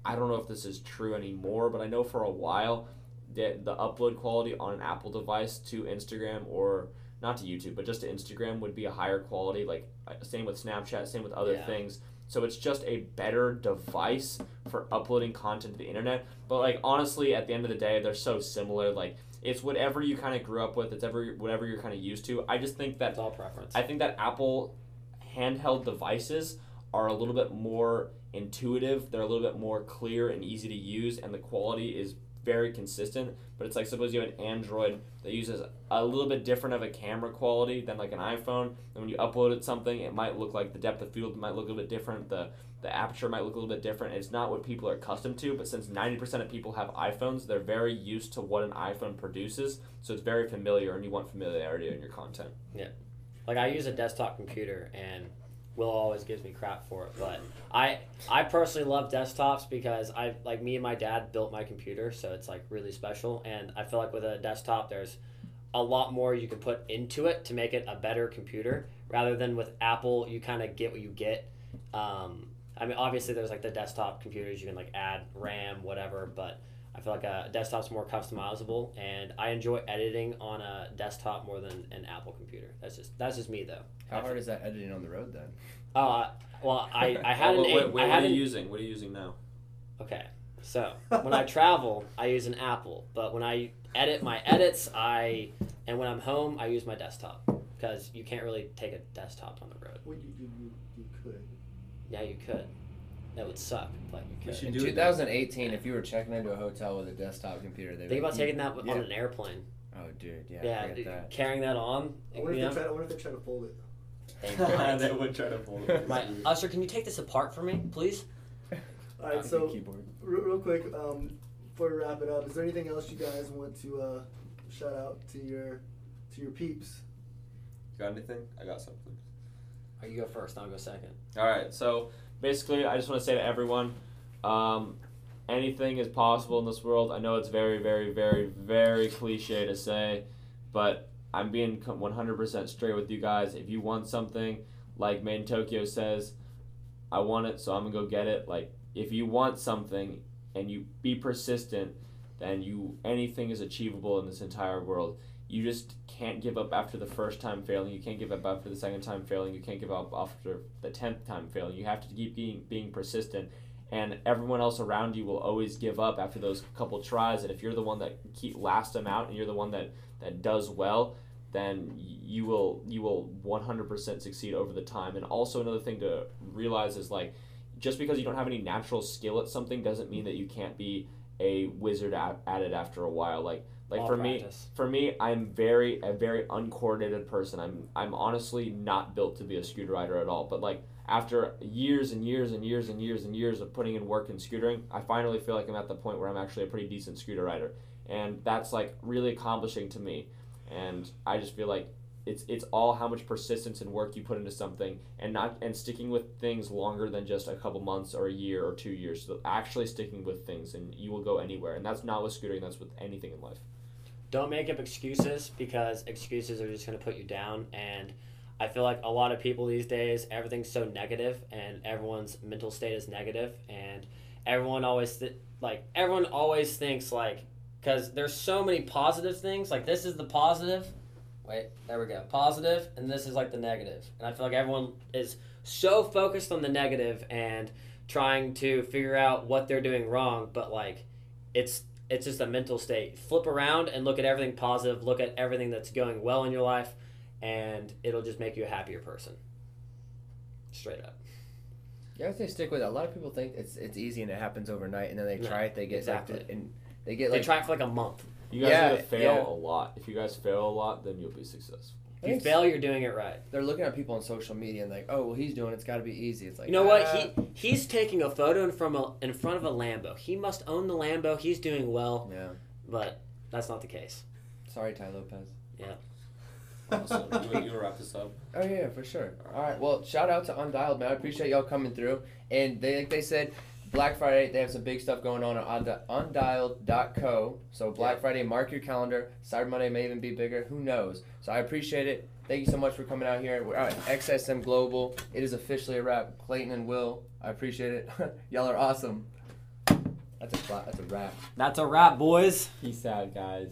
Speaker 2: I don't know if this is true anymore, but I know for a while that the upload quality on an Apple device to Instagram or not to YouTube, but just to Instagram would be a higher quality. Like uh, same with Snapchat, same with other
Speaker 1: Yeah.
Speaker 2: things. So it's just a better device for uploading content to the internet. But like honestly, at the end of the day, they're so similar. Like it's whatever you kind of grew up with. It's ever whatever you're kind of used to. I just think that
Speaker 1: It's all preference.
Speaker 2: I think that Apple handheld devices are a little bit more intuitive. They're a little bit more clear and easy to use, and the quality is very consistent. But it's like suppose you have an Android that uses a little bit different of a camera quality than like an iPhone. And when you upload it something, it might look like the depth of field might look a little bit different. The the aperture might look a little bit different. It's not what people are accustomed to. But since ninety percent of people have iPhones, they're very used to what an iPhone produces. So it's very familiar, and you want familiarity in your content. Yeah.
Speaker 1: Like I use a desktop computer and Will always gives me crap for it, but I I personally love desktops because I like me and my dad built my computer, so it's like really special and I feel like with a desktop there's a lot more you can put into it to make it a better computer rather than with Apple you kind of get what you get. Um, I mean obviously there's like the desktop computers you can like add RAM whatever, but I feel like a desktop's more customizable, and I enjoy editing on a desktop more than an Apple computer. That's just that's just me though.
Speaker 3: How hard is that editing on the road then?
Speaker 1: Uh, well, I, I had
Speaker 2: Oh,
Speaker 1: an
Speaker 2: wait,
Speaker 1: A-
Speaker 2: wait,
Speaker 1: I
Speaker 2: what are you
Speaker 1: an,
Speaker 2: using? What are you using now?
Speaker 1: okay. So when I travel, I use an Apple, but when I edit my edits, I and when I'm home, I use my desktop because you can't really take a desktop on the road.
Speaker 5: Well, you, you, you, you could.
Speaker 1: Yeah, you could. That would suck, but you
Speaker 2: You
Speaker 1: could.
Speaker 2: should
Speaker 3: In
Speaker 2: do it.
Speaker 3: 2018, if you were checking into a hotel with a desktop computer, they would
Speaker 1: Think about
Speaker 3: would-
Speaker 1: taking that
Speaker 3: yeah.
Speaker 1: on an airplane.
Speaker 3: Oh, dude, yeah,
Speaker 1: Yeah,
Speaker 3: forget that.
Speaker 1: carrying that on.
Speaker 5: I wonder,
Speaker 1: you
Speaker 5: if they
Speaker 1: know?
Speaker 5: try, I wonder if they try to fold it.
Speaker 2: they would try to fold it.
Speaker 1: My usher, can you take this apart for me, please?
Speaker 5: All right, so
Speaker 3: keyboard.
Speaker 5: real, real quick, um, before we wrap it up, is there anything else you guys want to uh, shout out to your to your peeps?
Speaker 2: You got anything? I got something.
Speaker 1: Oh, you go first. I'll go second.
Speaker 2: All right. So basically, I just want to say to everyone, um, anything is possible in this world. I know it's very, very, very, very cliche to say, but I'm being 100% straight with you guys. If you want something, like Made in Tokyo says, I want it, so I'm gonna go get it. Like, if you want something and you be persistent, then you anything is achievable in this entire world. You just can't give up after the first time failing. You can't give up after the second time failing. You can't give up after the tenth time failing. You have to keep being being persistent, and everyone else around you will always give up after those couple tries. And if you're the one that keep last them out, and you're the one that that does well, then you will you will 100% succeed over the time. And also another thing to realize is like just because you don't have any natural skill at something doesn't mean that you can't be a wizard at, at it after a while. Like like for me for me I'm very a very uncoordinated person. I'm I'm honestly not built to be a scooter rider at all. But like after years and years and years and years and years of putting in work in scootering, I finally feel like I'm at the point where I'm actually a pretty decent scooter rider. And that's like really accomplishing to me. And I just feel like it's it's all how much persistence and work you put into something and not and sticking with things longer than just a couple months or a year or two years. So actually sticking with things and you will go anywhere. And that's not with scootering that's with anything in life.
Speaker 1: Don't make up excuses because excuses are just going to put you down. And i feel like a lot of people these days everything's so negative and everyone's mental state is negative. And everyone always th- like everyone always thinks like because there's so many positive things like this is the positive wait there we go positive and this is like the negative. and i feel like everyone is so focused on the negative and trying to figure out what they're doing wrong but like it's it's just a mental state. Flip around and look at everything positive, look at everything that's going well in your life, and it'll just make you a happier person. Straight up.
Speaker 3: Yeah, I would say stick with it. A lot of people think it's it's easy and it happens overnight, and then they try it, they get
Speaker 1: exactly.
Speaker 3: like, the, and they get
Speaker 1: They
Speaker 3: like
Speaker 1: try it for like a month.
Speaker 2: You guys
Speaker 3: Yeah,
Speaker 2: need to fail
Speaker 3: yeah.
Speaker 2: a lot if you guys fail a lot then you'll be successful
Speaker 1: If you fail, you're doing it right.
Speaker 3: they're looking at people on social media and like, oh well, he's doing it, it's got to be easy. It's like
Speaker 1: You know what?
Speaker 3: ah.
Speaker 1: He he's taking a photo in front of a, in front of a Lambo. He must own the Lambo. He's doing well,
Speaker 3: yeah.
Speaker 1: but that's not the case.
Speaker 3: Sorry, Tai Lopez. Yeah.
Speaker 2: Awesome you, you wrap this up
Speaker 3: Oh yeah, for sure. All right. Well, shout out to Undialed, man. I appreciate y'all coming through. And they like they said, Black Friday, they have some big stuff going on at undi- undialed.co. So Black
Speaker 1: Yeah.
Speaker 3: Friday, mark your calendar. Cyber Monday may even be bigger. Who knows? So I appreciate it. Thank you so much for coming out here. We're at XSM Global. It is officially a wrap. Clayton and Will, I appreciate it. Y'all are awesome. That's a cla- that's a wrap.
Speaker 1: That's a wrap, boys.
Speaker 2: Peace out, guys.